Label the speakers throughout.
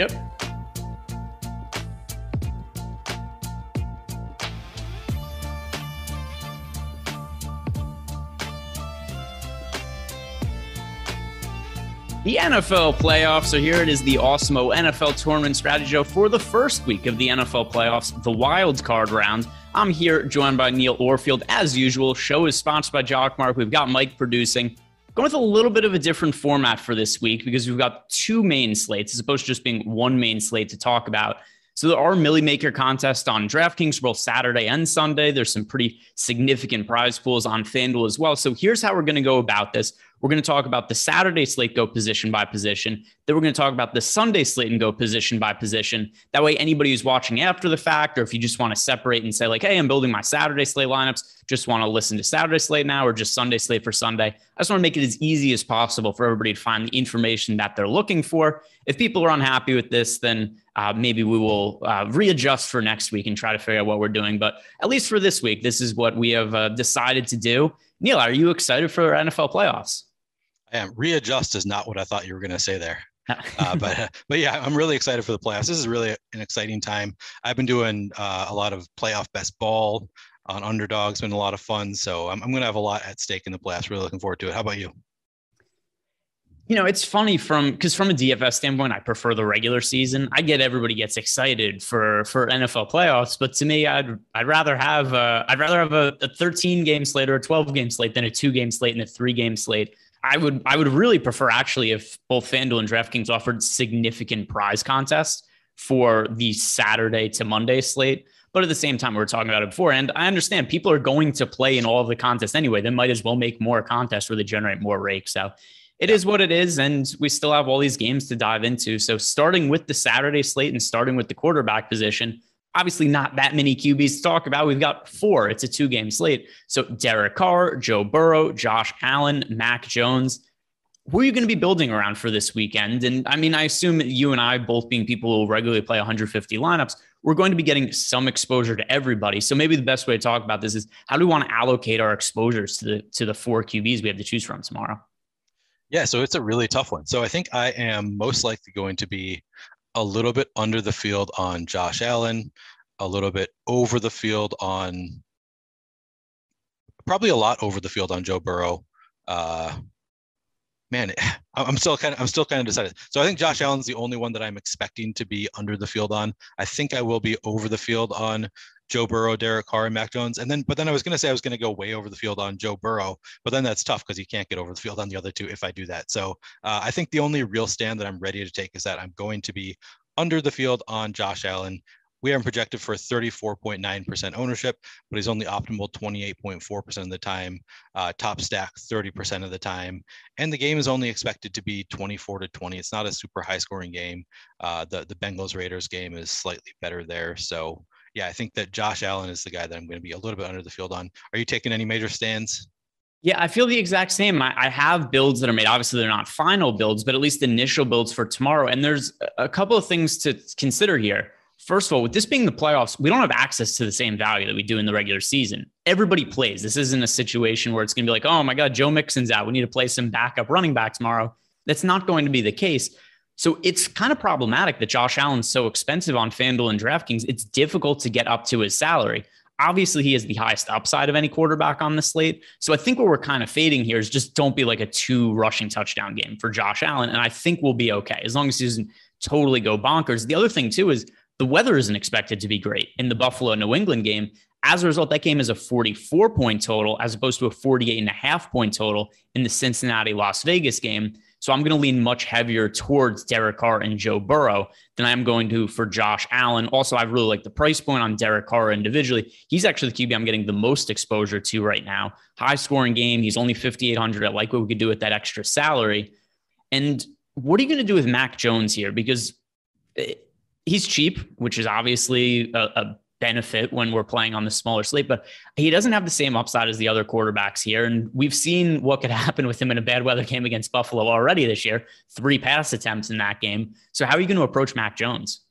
Speaker 1: Yep. The NFL playoffs are here. It is the Awesemo NFL Tournament Strategy Show for the first week of the NFL playoffs, the wild card round. I'm here joined by Neil Orfield. As usual, show is sponsored by Jockmark. We've got Mike producing. Going with a little bit of a different format for this week because we've got two main slates as opposed to just being one main slate to talk about. So there are Milly Maker contests on DraftKings both Saturday and Sunday. There's some pretty significant prize pools on FanDuel as well. So here's how we're going to go about this. We're going to talk about the Saturday slate go position by position. Then we're going to talk about the Sunday slate and go position by position. That way, anybody who's watching after the fact, or if you just want to separate and say, like, hey, I'm building my Saturday slate lineups, just want to listen to Saturday slate now, or just Sunday slate for Sunday. I just want to make it as easy as possible for everybody to find the information that they're looking for. If people are unhappy with this, then uh, maybe we will uh, readjust for next week and try to figure out what we're doing. But at least for this week, this is what we have uh, decided to do. Neil, are you excited for NFL playoffs?
Speaker 2: I am. Readjust is not what I thought you were going to say there. uh, but uh, but yeah, I'm really excited for the playoffs. This is really an exciting time. I've been doing uh, a lot of playoff best ball on underdogs. Been a lot of fun. So I'm, I'm going to have a lot at stake in the playoffs. Really looking forward to it. How about you?
Speaker 1: You know, it's funny from because from a DFS standpoint, I prefer the regular season. I get everybody gets excited for for NFL playoffs, but to me, I'd I'd rather have a, I'd rather have a, a 13 game slate or a 12 game slate than a two game slate and a three game slate. I would I would really prefer actually if both FanDuel and DraftKings offered significant prize contests for the Saturday to Monday slate. But at the same time, we were talking about it before, and I understand people are going to play in all of the contests anyway. They might as well make more contests where they generate more rake. So it is what it is, and we still have all these games to dive into. So starting with the Saturday slate and starting with the quarterback position, obviously not that many QBs to talk about. We've got four. It's a two game slate. So Derek Carr, Joe Burrow, Josh Allen, Mac Jones. Who are you going to be building around for this weekend? And I mean, I assume you and I, both being people who regularly play 150 lineups, we're going to be getting some exposure to everybody. So maybe the best way to talk about this is how do we want to allocate our exposures to the to the four QBs we have to choose from tomorrow?
Speaker 2: Yeah, so it's a really tough one. So I think I am most likely going to be a little bit under the field on Josh Allen, a little bit over the field on probably a lot over the field on Joe Burrow. Uh, man, I'm still kind of I'm still kind of decided. So I think Josh Allen's the only one that I'm expecting to be under the field on. I think I will be over the field on Joe Burrow, Derek Carr, and Mac Jones. And then, but then I was going to say I was going to go way over the field on Joe Burrow, but then that's tough because you can't get over the field on the other two if I do that. So uh, I think the only real stand that I'm ready to take is that I'm going to be under the field on Josh Allen. We are projected for 34.9% ownership, but he's only optimal 28.4% of the time, uh, top stack 30% of the time. And the game is only expected to be 24 to 20. It's not a super high scoring game. Uh, the, the Bengals Raiders game is slightly better there. So yeah, I think that Josh Allen is the guy that I'm going to be a little bit under the field on. Are you taking any major stands?
Speaker 1: Yeah, I feel the exact same. I, I, have builds that are made. Obviously, they're not final builds, but at least initial builds for tomorrow. And there's a couple of things to consider here. First of all, with this being the playoffs, we don't have access to the same value that we do in the regular season. Everybody mm-hmm. plays. This isn't a situation where it's going to be like, oh my God, Joe Mixon's out. We need to play some backup running back tomorrow. That's not going to be the case. So it's kind of problematic that Josh Allen's so expensive on FanDuel and DraftKings. It's difficult to get up to his salary. Obviously, he has the highest upside of any quarterback on the slate. So I think what we're kind of fading here is just don't be like a two rushing touchdown game for Josh Allen. And I think we'll be okay as long as he doesn't totally go bonkers. The other thing, too, is the weather isn't expected to be great in the Buffalo New England game. As a result, that game is a 44 point total as opposed to a 48 and a half point total in the Cincinnati Las Vegas game. So I'm going to lean much heavier towards Derek Carr and Joe Burrow than I am going to for Josh Allen. Also, I really like the price point on Derek Carr individually. He's actually the QB I'm getting the most exposure to right now. High scoring game. He's only 5,800. I like what we could do with that extra salary. And what are you going to do with Mac Jones here? Because eh, he's cheap, which is obviously a, a benefit when we're playing on the smaller slate, but he doesn't have the same upside as the other quarterbacks here. And we've seen what could happen with him in a bad weather game against Buffalo already this year. Three pass attempts in that game. So how are you going to approach Mac Jones?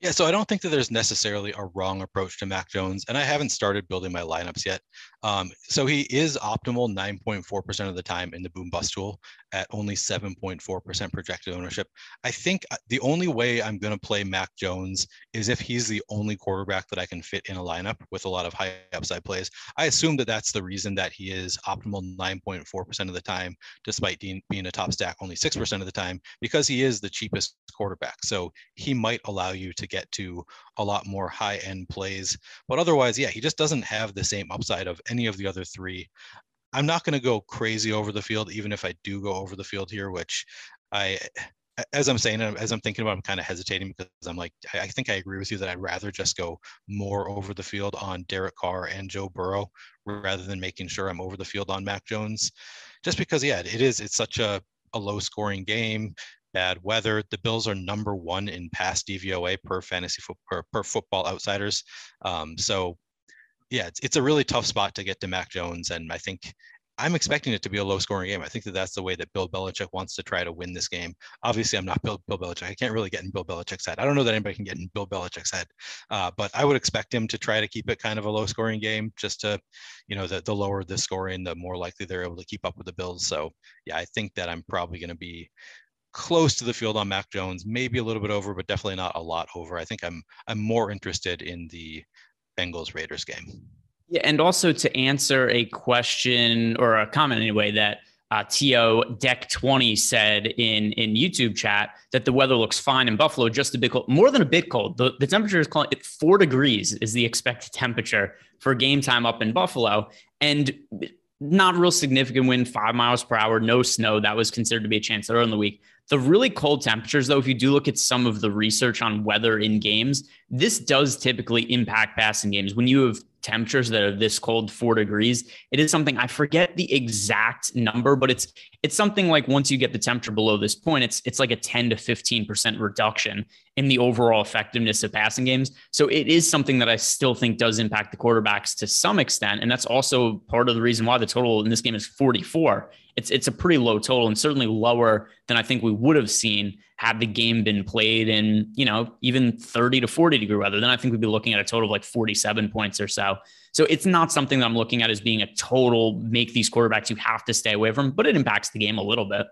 Speaker 2: Yeah, so I don't think that there's necessarily a wrong approach to Mac Jones, and I haven't started building my lineups yet. Um, so he is optimal 9.4% of the time in the boom bust tool at only 7.4% projected ownership. I think uh, the only way I'm going to play Mac Jones is if he's the only quarterback that I can fit in a lineup with a lot of high upside plays. I assume that that's the reason that he is optimal 9.4% of the time, despite being, being a top stack only 6% of the time, because he is the cheapest quarterback. So he might allow you to get to a lot more high end plays. But otherwise, yeah, he just doesn't have the same upside of any of the other three. I'm not going to go crazy over the field, even if I do go over the field here, which I, as I'm saying, as I'm thinking about, I'm kind of hesitating because I'm like, I think I agree with you that I'd rather just go more over the field on Derek Carr and Joe Burrow rather than making sure I'm over the field on Mac Jones, just because, yeah, it is. It's such a a low scoring game bad weather. The Bills are number one in pass DVOA per fantasy fo- per, per football outsiders. Um, so yeah, it's, it's a really tough spot to get to Mac Jones. And I think I'm expecting it to be a low scoring game. I think that that's the way that Bill Belichick wants to try to win this game. Obviously, I'm not Bill, Bill Belichick. I can't really get in Bill Belichick's head. I don't know that anybody can get in Bill Belichick's head, uh, but I would expect him to try to keep it kind of a low scoring game just to, you know, the, the lower the scoring, the more likely they're able to keep up with the Bills. So yeah, I think that I'm probably going to be close to the field on Mac Jones, maybe a little bit over, but definitely not a lot over. I think I'm I'm more interested in the Bengals Raiders game.
Speaker 1: Yeah, and also to answer a question or a comment anyway that uh, To Deck 20 said in in YouTube chat that the weather looks fine in Buffalo, just a bit cold, more than a bit cold. The, the temperature is calling it four degrees is the expected temperature for game time up in Buffalo, and not real significant wind, five miles per hour, no snow. That was considered to be a chance earlier in the week. The really cold temperatures, though, if you do look at some of the research on weather in games, this does typically impact passing games. When you have temperatures that are this cold, four degrees. It is something I forget the exact number, but it's it's something like once you get the temperature below this point, it's it's like a 10 to 15 percent reduction in the overall effectiveness of passing games. So it is something that I still think does impact the quarterbacks to some extent, and that's also part of the reason why the total in this game is 44. It's it's a pretty low total and certainly lower than I think we would have seen had the game been played in, you know, even 30 to 40 degree weather, then I think we'd be looking at a total of like 47 points or so. So it's not something that I'm looking at as being a total make these quarterbacks you have to stay away from, but it impacts the game a little bit.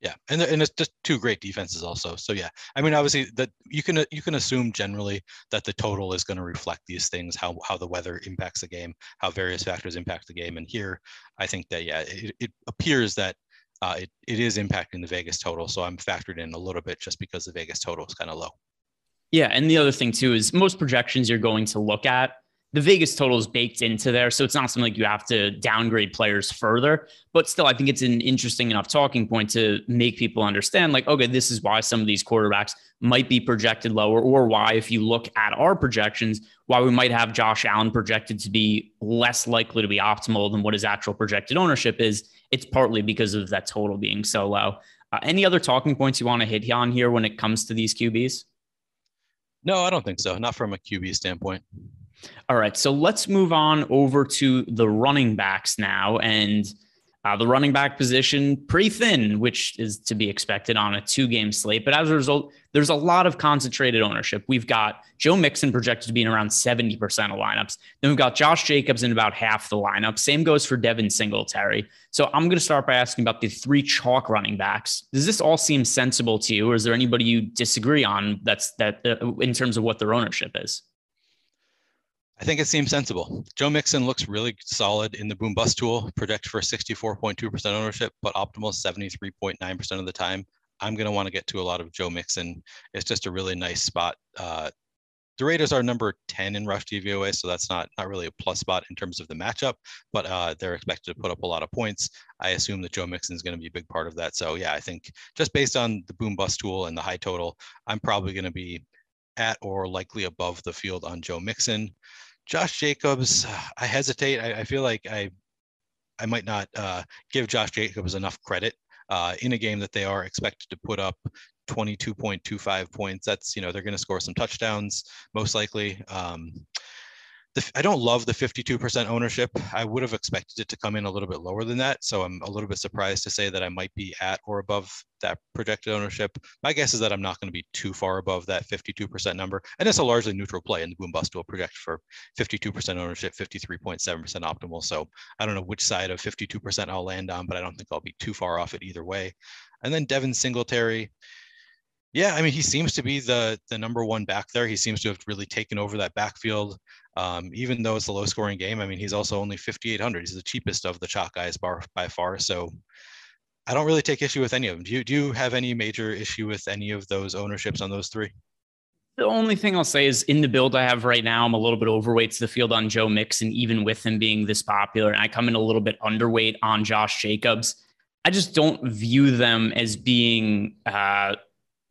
Speaker 2: Yeah, and and it's just two great defenses also. So yeah, I mean obviously that you can you can assume generally that the total is going to reflect these things, how how the weather impacts the game, how various factors impact the game. And here, I think that yeah, it, it appears that uh, it, it is impacting the Vegas total. So I'm factored in a little bit just because the Vegas total is kind of low.
Speaker 1: Yeah. And the other thing too is most projections you're going to look at, the Vegas total is baked into there. So it's not something like you have to downgrade players further. But still, I think it's an interesting enough talking point to make people understand like, okay, this is why some of these quarterbacks might be projected lower, or why, if you look at our projections, why we might have Josh Allen projected to be less likely to be optimal than what his actual projected ownership is it's partly because of that total being so low. Uh, any other talking points you want to hit on here when it comes to these QBs?
Speaker 2: No, I don't think so. Not from a QB standpoint.
Speaker 1: All right. So let's move on over to the running backs now. And uh, the running back position, pretty thin, which is to be expected on a two game slate. But as a result, there's a lot of concentrated ownership. We've got Joe Mixon projected to be in around 70% of lineups. Then we've got Josh Jacobs in about half the lineup. Same goes for Devin Singletary. So I'm going to start by asking about the three chalk running backs. Does this all seem sensible to you, or is there anybody you disagree on that's that uh, in terms of what their ownership is?
Speaker 2: I think it seems sensible. Joe Mixon looks really solid in the boom bust tool, projected for 64.2% ownership, but optimal 73.9% of the time. I'm going to want to get to a lot of Joe Mixon. It's just a really nice spot. Uh, the Raiders are number 10 in rush DVOA, so that's not not really a plus spot in terms of the matchup, but uh, they're expected to put up a lot of points. I assume that Joe Mixon is going to be a big part of that. So yeah, I think just based on the boom bust tool and the high total, I'm probably going to be at or likely above the field on Joe Mixon. Josh Jacobs, I hesitate. I, I feel like I I might not uh, give Josh Jacobs enough credit uh, in a game that they are expected to put up 22.25 points. That's you know they're going to score some touchdowns most likely. Um, the, I don't love the 52% ownership. I would have expected it to come in a little bit lower than that. So I'm a little bit surprised to say that I might be at or above that projected ownership. My guess is that I'm not going to be too far above that 52% number. And it's a largely neutral play. And the boom bust will project for 52% ownership, 53.7% optimal. So I don't know which side of 52% I'll land on, but I don't think I'll be too far off it either way. And then Devin Singletary. Yeah, I mean, he seems to be the the number one back there. He seems to have really taken over that backfield. Um, even though it's a low scoring game, I mean, he's also only 5,800. He's the cheapest of the chalk guys bar, by far. So I don't really take issue with any of them. Do you, do you have any major issue with any of those ownerships on those three?
Speaker 1: The only thing I'll say is in the build I have right now, I'm a little bit overweight to the field on Joe Mixon, even with him being this popular. And I come in a little bit underweight on Josh Jacobs. I just don't view them as being uh,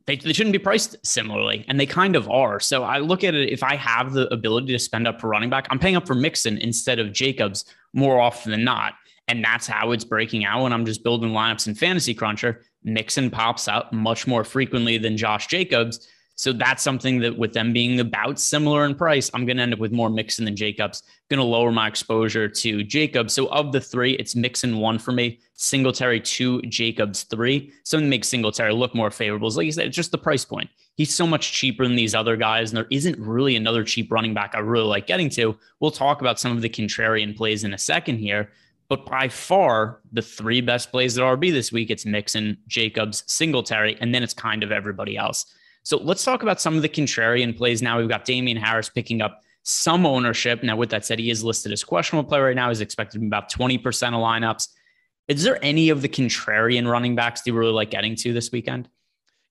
Speaker 1: they, they shouldn't be priced similarly, and they kind of are. So I look at it if I have the ability to spend up for running back, I'm paying up for Mixon instead of Jacobs more often than not. And that's how it's breaking out when I'm just building lineups in Fantasy Cruncher. Mixon pops out much more frequently than Josh Jacobs. So that's something that with them being about similar in price, I'm going to end up with more Mixon than Jacobs. Going to lower my exposure to Jacobs. So of the three, it's Mixon one for me, Singletary two, Jacobs three. Something makes Singletary look more favorable. Like you said, it's just the price point. He's so much cheaper than these other guys, and there isn't really another cheap running back I really like getting to. We'll talk about some of the contrarian plays in a second here. But by far, the three best plays at RB this week, it's Mixon, Jacobs, Singletary, and then it's kind of everybody else. So let's talk about some of the contrarian plays now. We've got Damien Harris picking up some ownership. Now, with that said, he is listed as questionable player right now. He's expected about 20% of lineups. Is there any of the contrarian running backs you really like getting to this weekend?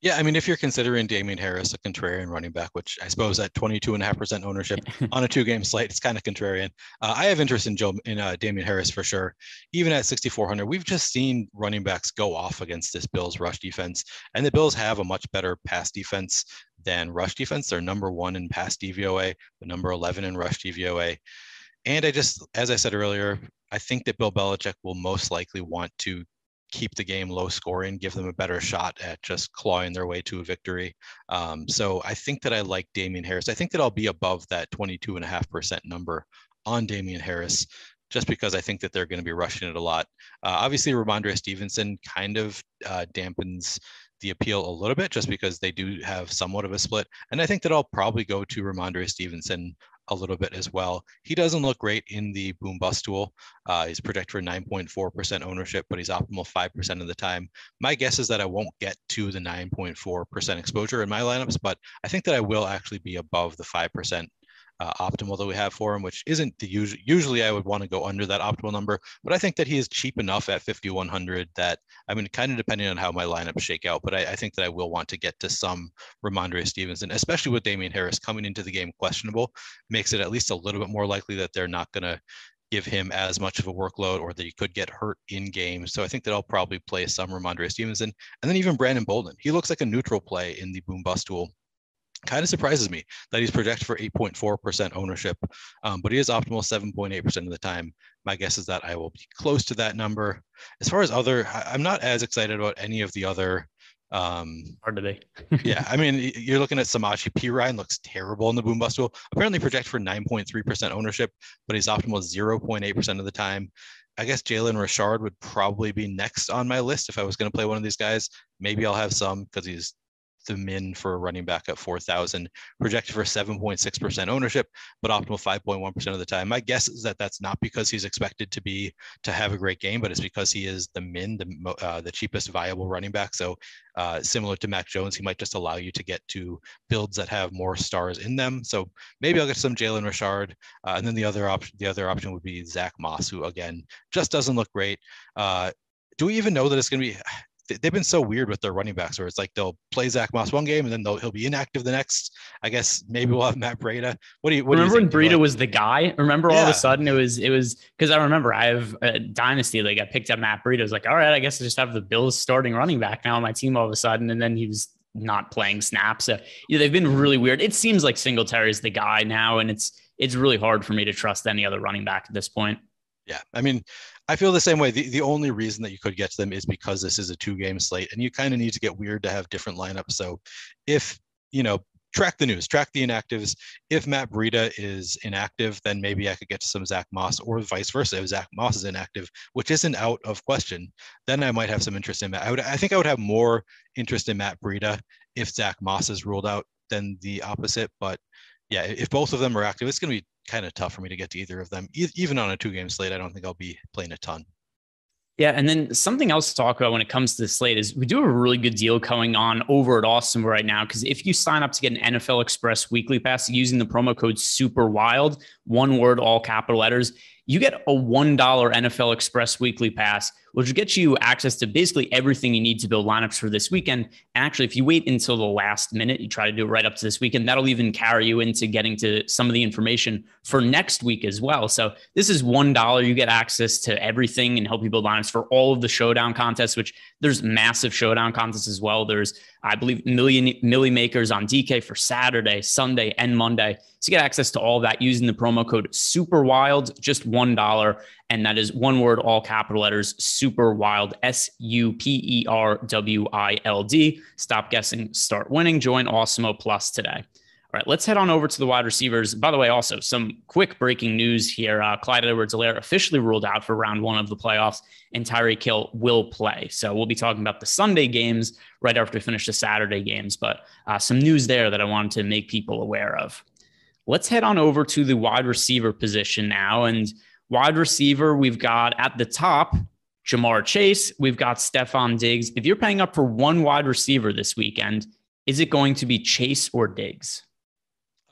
Speaker 2: Yeah, I mean, if you're considering Damien Harris a contrarian running back, which I suppose at 22.5% ownership on a two game slate, it's kind of contrarian. Uh, I have interest in Joe in uh, Damien Harris for sure. Even at 6,400, we've just seen running backs go off against this Bills rush defense, and the Bills have a much better pass defense than rush defense. They're number one in pass DVOA, but number 11 in rush DVOA. And I just, as I said earlier, I think that Bill Belichick will most likely want to keep the game low scoring, give them a better shot at just clawing their way to a victory. Um, so I think that I like Damien Harris. I think that I'll be above that 22.5% number on Damien Harris just because I think that they're going to be rushing it a lot. Uh, obviously, Rhamondre Stevenson kind of uh, dampens the appeal a little bit just because they do have somewhat of a split. And I think that I'll probably go to Rhamondre Stevenson a little bit as well. He doesn't look great in the boom bust tool. Uh, he's projected for 9.4% ownership, but he's optimal 5% of the time. My guess is that I won't get to the 9.4% exposure in my lineups, but I think that I will actually be above the 5% uh, optimal that we have for him, which isn't the usual. Usually, I would want to go under that optimal number, but I think that he is cheap enough at 5100 that I mean, kind of depending on how my lineups shake out, but I, I think that I will want to get to some Rhamondre Stevenson, especially with Damien Harris coming into the game questionable, makes it at least a little bit more likely that they're not going to give him as much of a workload or that he could get hurt in games. So I think that I'll probably play some Rhamondre Stevenson and then even Brandon Bolden. He looks like a neutral play in the boom bust tool kind of surprises me that he's projected for 8.4% ownership, um, but he is optimal 7.8% of the time. My guess is that I will be close to that number. As far as other, I'm not as excited about any of the other. Um,
Speaker 1: Hard to be.
Speaker 2: yeah, I mean, you're looking at Samaje Perine looks terrible in the boom bust tool. Apparently projected for 9.3% ownership, but he's optimal 0.8% of the time. I guess Jalen Richard would probably be next on my list if I was going to play one of these guys. Maybe I'll have some because he's the min for a running back at 4,000, projected for 7.6% ownership, but optimal 5.1% of the time. My guess is that that's not because he's expected to be to have a great game, but it's because he is the min, the uh, the cheapest viable running back. So uh, similar to Mac Jones, he might just allow you to get to builds that have more stars in them. So maybe I'll get some Jalen Richard, uh, and then the other option the other option would be Zach Moss, who again just doesn't look great. Uh, do we even know that it's going to be they've been so weird with their running backs where it's like they'll play Zach Moss one game and then they'll he'll be inactive the next. I guess maybe we'll have Matt Breida. What do you what
Speaker 1: remember
Speaker 2: do you
Speaker 1: when Breida like? was the guy? Remember all yeah. of a sudden it was it was because I remember I have a dynasty like I picked up Matt Breida. I was like, all right, I guess I just have the Bills starting running back now on my team all of a sudden, and then he was not playing snaps. So yeah, they've been really weird. It seems like Singletary is the guy now, and it's it's really hard for me to trust any other running back at this point.
Speaker 2: Yeah, I mean, I feel the same way. The, the only reason that you could get to them is because this is a two game slate and you kind of need to get weird to have different lineups. So if, you know, track the news, track the inactives. If Matt Breida is inactive, then maybe I could get to some Zach Moss, or vice versa. If Zach Moss is inactive, which isn't out of question, then I might have some interest in Matt. I would, I think, I would have more interest in Matt Breida if Zach Moss is ruled out than the opposite. But yeah, if both of them are active, it's going to be kind of tough for me to get to either of them. E- even on a two-game slate, I don't think I'll be playing a ton.
Speaker 1: Yeah, and then something else to talk about when it comes to the slate is we do a really good deal going on over at Awesemo right now because if you sign up to get an NFL Express weekly pass using the promo code Super Wild, one word, all capital letters, you get a $1 NFL Express weekly pass, which gets you access to basically everything you need to build lineups for this weekend. And actually, if you wait until the last minute, you try to do it right up to this weekend, that'll even carry you into getting to some of the information for next week as well. So this is $1. You get access to everything and help you build lineups for all of the showdown contests, which there's massive showdown contests as well. There's, I believe, million Milly makers on DK for Saturday, Sunday, and Monday. So get access to all that using the promo code Super Wild, just $1. And that is one word, all capital letters, Super Wild, S U P E R W I L D. Stop guessing, start winning. Join Awesemo Plus today. All right, let's head on over to the wide receivers. By the way, also some quick breaking news here. Uh, Clyde Edwards-Helaire officially ruled out for round one of the playoffs, and Tyreek Hill will play. So we'll be talking about the Sunday games right after we finish the Saturday games. But uh, some news there that I wanted to make people aware of. Let's head on over to the wide receiver position now. And wide receiver, we've got at the top Ja'Marr Chase, we've got Stefon Diggs. If you're paying up for one wide receiver this weekend, is it going to be Chase or Diggs?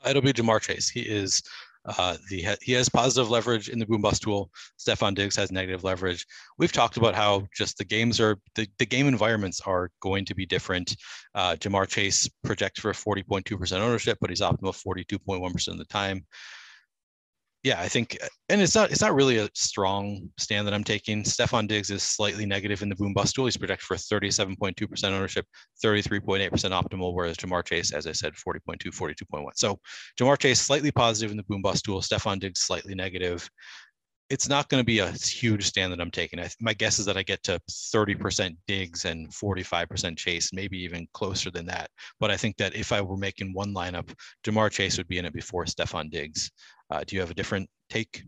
Speaker 2: It'll be Ja'Marr Chase. He is uh, the he has positive leverage in the boom bust tool. Stefon Diggs has negative leverage. We've talked about how just the games are the, the game environments are going to be different. Uh, Ja'Marr Chase projects for 40.2% ownership, but he's optimal 42.1% of the time yeah, I think, and it's not it's not really a strong stand that I'm taking. Stefon Diggs is slightly negative in the boom bust tool. He's projected for 37.2% ownership, 33.8% optimal, whereas Ja'Marr Chase, as I said, 40.2, 42.1. So Ja'Marr Chase slightly positive in the boom bust tool. Stefon Diggs slightly negative. It's not going to be a huge stand that I'm taking. I, my guess is that I get to 30% Diggs and 45% Chase, maybe even closer than that. But I think that if I were making one lineup, Ja'Marr Chase would be in it before Stefon Diggs. Uh, do you have a different take?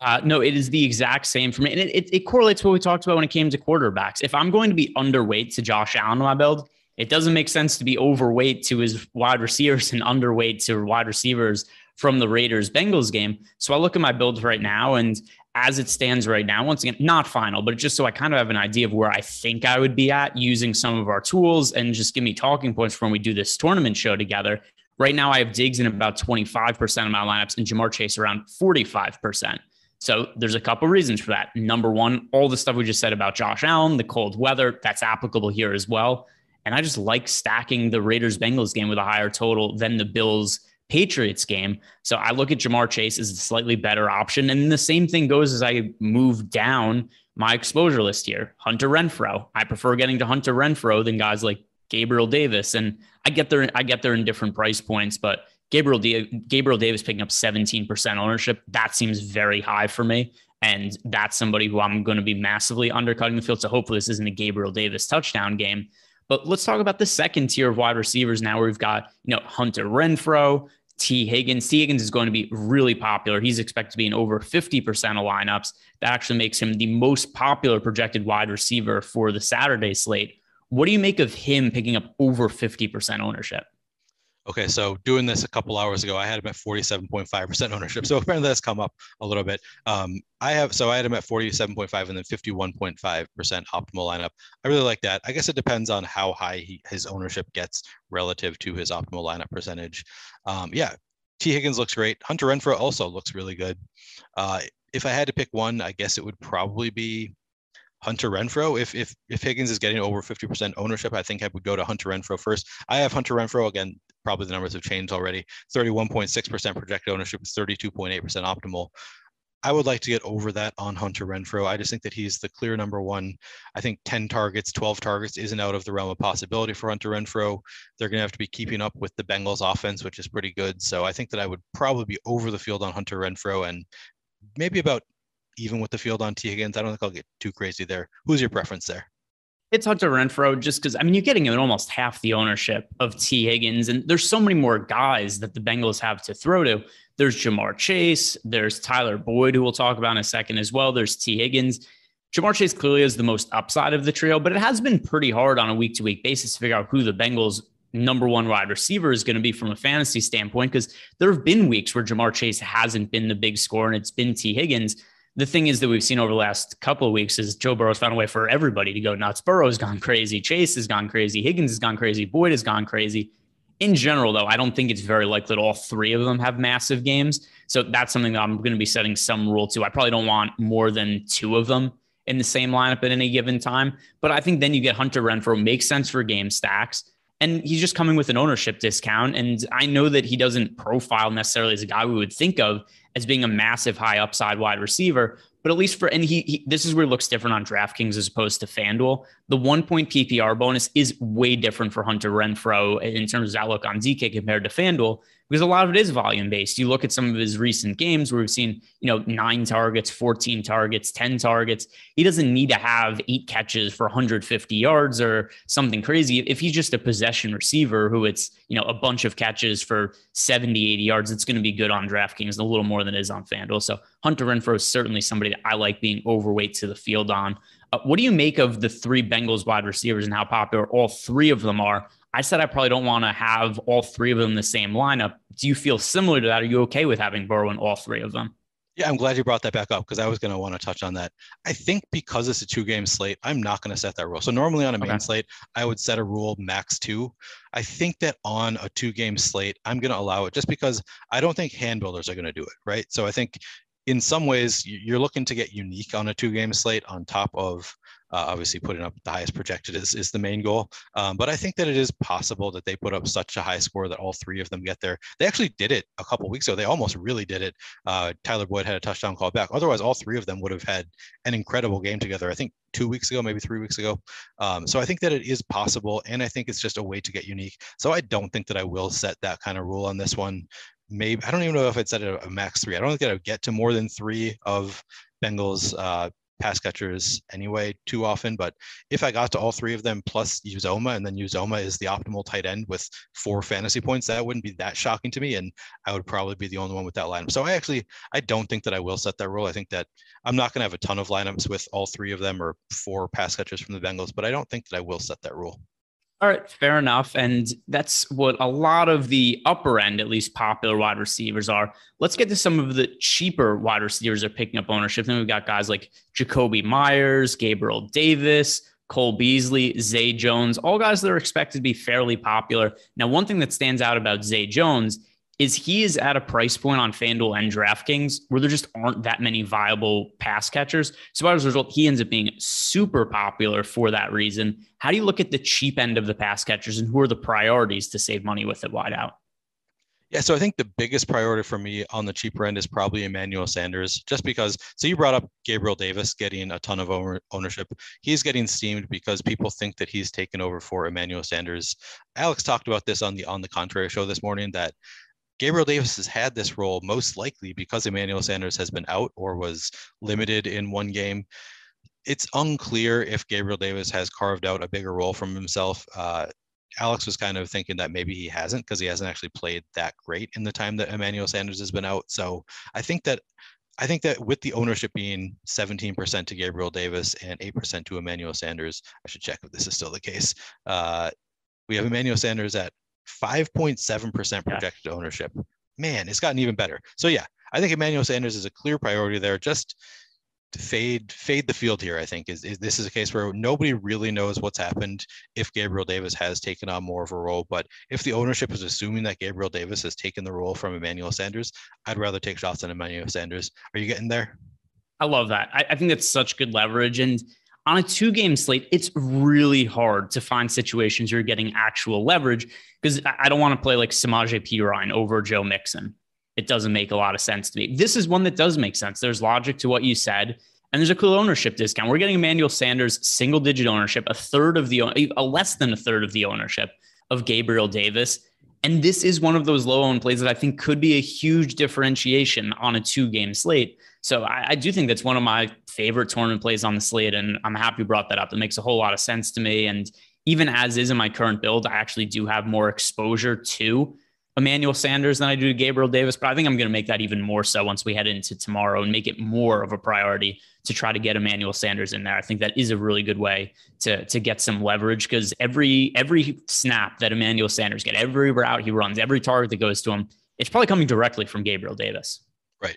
Speaker 1: Uh, no, it is the exact same for me. And it, it, it, correlates what we talked about when it came to quarterbacks. If I'm going to be underweight to Josh Allen in my build, it doesn't make sense to be overweight to his wide receivers and underweight to wide receivers from the Raiders Bengals game. So I look at my builds right now, and as it stands right now, once again, not final, but just so I kind of have an idea of where I think I would be at using some of our tools and just give me talking points for when we do this tournament show together. Right now, I have Diggs in about 25% of my lineups and Ja'Marr Chase around 45%. So there's a couple reasons for that. Number one, all the stuff we just said about Josh Allen, the cold weather, that's applicable here as well. And I just like stacking the Raiders Bengals game with a higher total than the Bills Patriots game. So I look at Ja'Marr Chase as a slightly better option. And the same thing goes as I move down my exposure list here. Hunter Renfrow. I prefer getting to Hunter Renfrow than guys like Gabriel Davis. And I get there, I get there in different price points, but Gabriel D- Gabriel Davis picking up 17% ownership, that seems very high for me. And that's somebody who I'm going to be massively undercutting the field. So hopefully this isn't a Gabriel Davis touchdown game. But let's talk about the second tier of wide receivers now, where we've got, you know, Hunter Renfrow, Tee Higgins. Tee Higgins is going to be really popular. He's expected to be in over 50% of lineups. That actually makes him the most popular projected wide receiver for the Saturday slate. What do you make of him picking up over 50% ownership?
Speaker 2: Okay, so doing this a couple hours ago, I had him at 47.5% ownership. So apparently that's come up a little bit. Um, I have so I had him at 47.5 and then 51.5% optimal lineup. I really like that. I guess it depends on how high he, his ownership gets relative to his optimal lineup percentage. Um, yeah, Tee Higgins looks great. Hunter Renfrow also looks really good. Uh, if I had to pick one, I guess it would probably be Hunter Renfrow. If if if Higgins is getting over 50% ownership, I think I would go to Hunter Renfrow first. I have Hunter Renfrow again. Probably the numbers have changed already. 31.6% projected ownership, 32.8% optimal. I would like to get over that on Hunter Renfrow. I just think that he's the clear number one. I think 10 targets, 12 targets isn't out of the realm of possibility for Hunter Renfrow. They're going to have to be keeping up with the Bengals offense, which is pretty good. So I think that I would probably be over the field on Hunter Renfrow and maybe about even with the field on Tee Higgins. I don't think I'll get too crazy there. Who's your preference there?
Speaker 1: It's Hunter Renfrow just because, I mean, you're getting in almost half the ownership of Tee Higgins, and there's so many more guys that the Bengals have to throw to. There's Ja'Marr Chase, there's Tyler Boyd, who we'll talk about in a second as well. There's Tee Higgins. Ja'Marr Chase clearly is the most upside of the trio, but it has been pretty hard on a week to week basis to figure out who the Bengals number one wide receiver is going to be from a fantasy standpoint because there have been weeks where Ja'Marr Chase hasn't been the big score and it's been Tee Higgins the thing is that we've seen over the last couple of weeks is Joe Burrow's found a way for everybody to go nuts. Burrow's gone crazy. Chase has gone crazy. Higgins has gone crazy. Boyd has gone crazy. In general, though, I don't think it's very likely that all three of them have massive games. So that's something that I'm going to be setting some rule to. I probably don't want more than two of them in the same lineup at any given time. But I think then you get Hunter Renfrow, makes sense for game stacks. And he's just coming with an ownership discount. And I know that he doesn't profile necessarily as a guy we would think of as being a massive high upside wide receiver. But at least for, and he, he this is where it looks different on DraftKings as opposed to FanDuel. The one point PPR bonus is way different for Hunter Renfrow in terms of outlook on DK compared to FanDuel because a lot of it is volume based. You look at some of his recent games where we've seen, you know, nine targets, 14 targets, 10 targets. He doesn't need to have eight catches for 150 yards or something crazy. If he's just a possession receiver who it's, you know, a bunch of catches for 70, 80 yards, it's going to be good on DraftKings, a little more than it is on FanDuel. So Hunter Renfrow is certainly somebody that I like being overweight to the field on. Uh, what do you make of the three Bengals wide receivers and how popular all three of them are? I said I probably don't want to have all three of them in the same lineup. Do you feel similar to that? Are you okay with having Burrow in all three of them?
Speaker 2: Yeah, I'm glad you brought that back up because I was going to want to touch on that. I think because it's a two game slate, I'm not going to set that rule. So, normally on a main okay. slate, I would set a rule max two. I think that on a two game slate, I'm going to allow it just because I don't think hand builders are going to do it, right? So, I think in some ways, you're looking to get unique on a two game slate on top of uh, obviously, putting up the highest projected is, is the main goal. Um, but I think that it is possible that they put up such a high score that all three of them get there. They actually did it a couple weeks ago. They almost really did it. Uh, Tyler Boyd had a touchdown call back. Otherwise, all three of them would have had an incredible game together. I think two weeks ago, maybe three weeks ago. Um, so I think that it is possible, and I think it's just a way to get unique. So I don't think that I will set that kind of rule on this one. Maybe I don't even know if it's at a, a max three. I don't think that I would get to more than three of Bengals uh, pass catchers anyway too often. But if I got to all three of them plus Uzomah, and then Uzomah is the optimal tight end with four fantasy points, that wouldn't be that shocking to me. And I would probably be the only one with that lineup. So I actually I don't think that I will set that rule. I think that I'm not going to have a ton of lineups with all three of them or four pass catchers from the Bengals, but I don't think that I will set that rule.
Speaker 1: All right, fair enough. And that's what a lot of the upper end, at least popular wide receivers are. Let's get to some of the cheaper wide receivers are picking up ownership. Then we've got guys like Jakobi Meyers, Gabriel Davis, Cole Beasley, Zay Jones, all guys that are expected to be fairly popular. Now, one thing that stands out about Zay Jones is he is at a price point on FanDuel and DraftKings where there just aren't that many viable pass catchers. So as a result, he ends up being super popular for that reason. How do you look at the cheap end of the pass catchers and who are the priorities to save money with it wide out?
Speaker 2: Yeah, so I think the biggest priority for me on the cheaper end is probably Emmanuel Sanders, just because. So you brought up Gabriel Davis getting a ton of ownership. He's getting steamed because people think that he's taken over for Emmanuel Sanders. Alex talked about this on the on the contrary show this morning that Gabriel Davis has had this role most likely because Emmanuel Sanders has been out or was limited in one game. It's unclear if Gabriel Davis has carved out a bigger role from himself. Uh, Alex was kind of thinking that maybe he hasn't because he hasn't actually played that great in the time that Emmanuel Sanders has been out. So I think that I think that with the ownership being 17% to Gabriel Davis and 8% to Emmanuel Sanders, I should check if this is still the case. Uh, we have Emmanuel Sanders at 5.7% projected yeah. ownership. Man, it's gotten even better. So yeah, I think Emmanuel Sanders is a clear priority there. Just to fade fade the field here, I think is, is this is a case where nobody really knows what's happened if Gabriel Davis has taken on more of a role. But if the ownership is assuming that Gabriel Davis has taken the role from Emmanuel Sanders, I'd rather take shots on Emmanuel Sanders. Are you getting there?
Speaker 1: I love that. I, I think that's such good leverage. And on a two game slate, it's really hard to find situations you're getting actual leverage because I don't want to play like Samaje Perine over Joe Mixon. It doesn't make a lot of sense to me. This is one that does make sense. There's logic to what you said, and there's a cool ownership discount. We're getting Emmanuel Sanders single digit ownership, a third of the, a less than a third of the ownership of Gabriel Davis. And this is one of those low owned plays that I think could be a huge differentiation on a two game slate. So I, I, do think that's one of my favorite tournament plays on the slate. And I'm happy you brought that up. That makes a whole lot of sense to me. And even as is in my current build, I actually do have more exposure to Emmanuel Sanders than I do to Gabriel Davis, but I think I'm going to make that even more so once we head into tomorrow and make it more of a priority to try to get Emmanuel Sanders in there. I think that is a really good way to to get some leverage because every every snap that Emmanuel Sanders get, every route he runs, every target that goes to him, it's probably coming directly from Gabriel Davis.
Speaker 2: Right.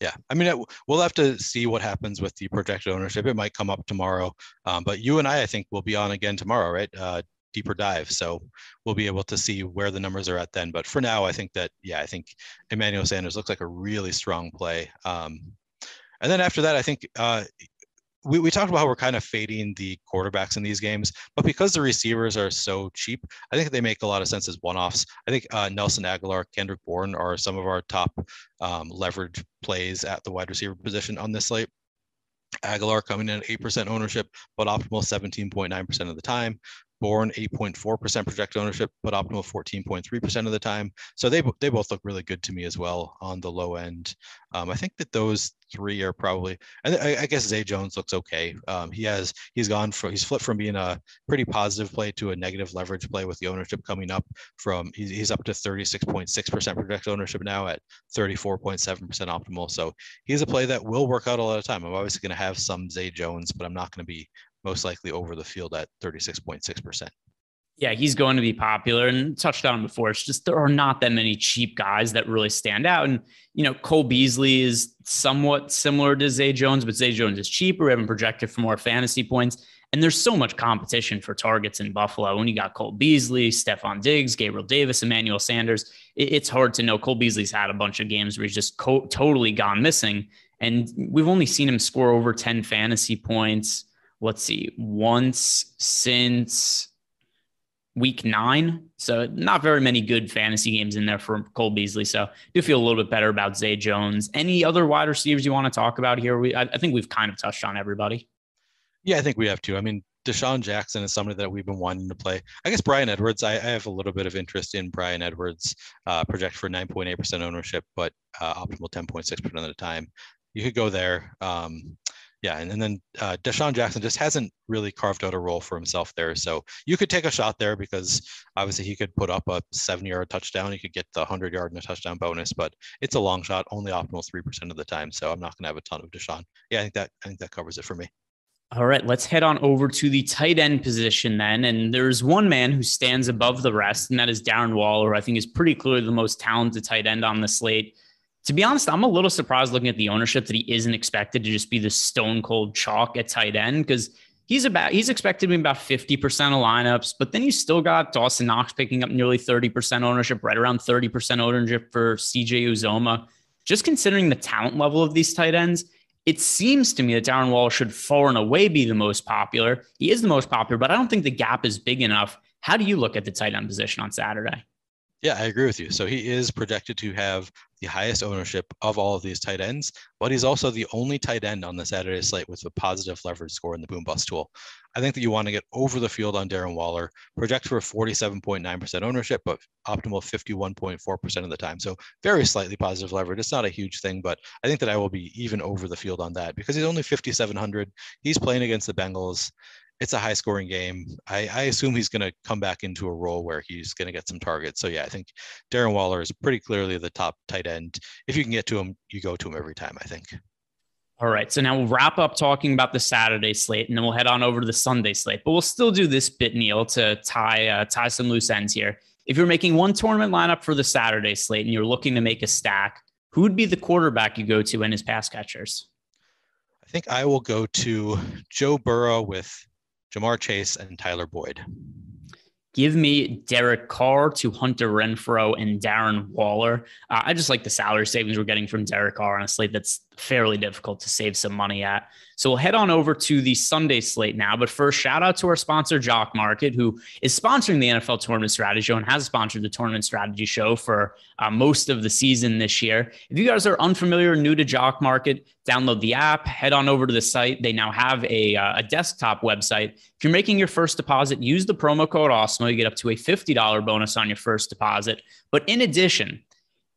Speaker 2: Yeah, I mean, it, we'll have to see what happens with the projected ownership. It might come up tomorrow, um, but you and I, I think, will be on again tomorrow, right? Uh, deeper dive. So we'll be able to see where the numbers are at then. But for now, I think that, yeah, I think Emmanuel Sanders looks like a really strong play. Um, and then after that, I think uh, we, we talked about how we're kind of fading the quarterbacks in these games, but because the receivers are so cheap, I think they make a lot of sense as one-offs. I think uh, Nelson Agholor, Kendrick Bourne are some of our top um, leverage plays at the wide receiver position on this slate. Agholor coming in at 8% ownership, but optimal 17.9% of the time. Bourne 8.4% projected ownership, but optimal 14.3% of the time. So they they both look really good to me as well on the low end. Um, I think that those three are probably. I, I guess Zay Jones looks okay. Um, he has he's gone from he's flipped from being a pretty positive play to a negative leverage play with the ownership coming up from he's, he's up to 36.6% projected ownership now at 34.7% optimal. So he's a play that will work out a lot of time. I'm obviously going to have some Zay Jones, but I'm not going to be most likely over the field at 36.6%.
Speaker 1: Yeah, he's going to be popular and touched on before. It's just there are not that many cheap guys that really stand out. And, you know, Cole Beasley is somewhat similar to Zay Jones, but Zay Jones is cheaper. We haven't projected for more fantasy points. And there's so much competition for targets in Buffalo. When you got Cole Beasley, Stefon Diggs, Gabriel Davis, Emmanuel Sanders, it's hard to know. Cole Beasley's had a bunch of games where he's just co- totally gone missing. And we've only seen him score over 10 fantasy points let's see, once since week nine. So not very many good fantasy games in there for Cole Beasley. So I do feel a little bit better about Zay Jones. Any other wide receivers you want to talk about here? We I, I think we've kind of touched on everybody.
Speaker 2: Yeah, I think we have too. I mean, DeSean Jackson is somebody that we've been wanting to play. I guess Bryan Edwards, I, I have a little bit of interest in Bryan Edwards, uh, project for 9.8% ownership, but uh, optimal 10.6% of the time. You could go there. Um, yeah, and, and then uh, DeSean Jackson just hasn't really carved out a role for himself there. So you could take a shot there because obviously he could put up a 70 yard touchdown. He could get the 100 yard and a touchdown bonus, but it's a long shot, only optimal 3% of the time. So I'm not going to have a ton of DeSean. Yeah, I think that I think that covers it for me.
Speaker 1: All right, let's head on over to the tight end position then. And there's one man who stands above the rest, and that is Darren Waller, I think is pretty clearly the most talented tight end on the slate to be honest, I'm a little surprised looking at the ownership that he isn't expected to just be the stone cold chalk at tight end because he's about he's expected to be about 50% of lineups, but then you still got Dawson Knox picking up nearly 30% ownership, right around 30% ownership for CJ Uzomah. Just considering the talent level of these tight ends, it seems to me that Darren Wall should far and away be the most popular. He is the most popular, but I don't think the gap is big enough. How do you look at the tight end position on Saturday?
Speaker 2: Yeah, I agree with you. So he is projected to have the highest ownership of all of these tight ends, but he's also the only tight end on the Saturday slate with a positive leverage score in the boom bust tool. I think that you want to get over the field on Darren Waller, project for 47.9% ownership, but optimal 51.4% of the time. So very slightly positive leverage. It's not a huge thing, but I think that I will be even over the field on that because he's only 5,700. He's playing against the Bengals it's a high scoring game. I, I assume he's going to come back into a role where he's going to get some targets. So yeah, I think Darren Waller is pretty clearly the top tight end. If you can get to him, you go to him every time. I think.
Speaker 1: All right. So now we'll wrap up talking about the Saturday slate, and then we'll head on over to the Sunday slate. But we'll still do this bit, Neil, to tie uh, tie some loose ends here. If you're making one tournament lineup for the Saturday slate and you're looking to make a stack, who would be the quarterback you go to in his pass catchers?
Speaker 2: I think I will go to Joe Burrow with Ja'Marr Chase, and Tyler Boyd.
Speaker 1: Give me Derek Carr to Hunter Renfrow and Darren Waller. Uh, I just like the salary savings we're getting from Derek Carr slate that's fairly difficult to save some money at. So we'll head on over to the Sunday slate now. But first, shout out to our sponsor, Jock Market, who is sponsoring the NFL Tournament Strategy Show and has sponsored the Tournament Strategy Show for uh, most of the season this year. If you guys are unfamiliar or new to Jock Market, download the app, head on over to the site. They now have a, uh, a desktop website. If you're making your first deposit, use the promo code AWESEMO. You get up to a $50 bonus on your first deposit. But in addition,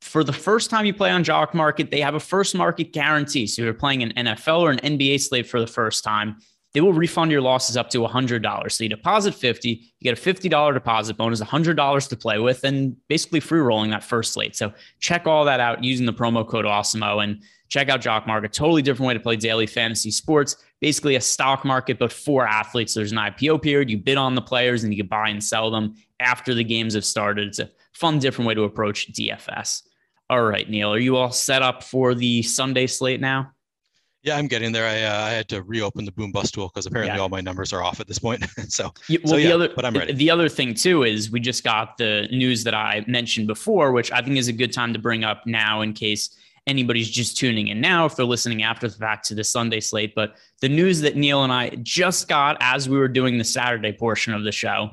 Speaker 1: For the first time you play on Jock Market, they have a first market guarantee. So you're playing an NFL or an NBA slate for the first time they will refund your losses up to $100. So you deposit 50, you get a $50 deposit bonus, $100 to play with, and basically free rolling that first slate. So check all that out using the promo code AWESEMO and check out Jock Market. Totally different way to play daily fantasy sports. Basically a stock market, but for athletes. There's an IPO period. You bid on the players and you can buy and sell them after the games have started. It's a fun, different way to approach DFS. All right, Neil, are you all set up for the Sunday slate now?
Speaker 2: Yeah, I'm getting there. I, uh, I had to reopen the boom bust tool because apparently yeah. all my numbers are off at this point. so,
Speaker 1: yeah, well, so, yeah, the other, but I'm ready. The other thing too is we just got the news that I mentioned before, which I think is a good time to bring up now in case anybody's just tuning in now if they're listening after the fact to the Sunday slate. But the news that Neil and I just got as we were doing the Saturday portion of the show.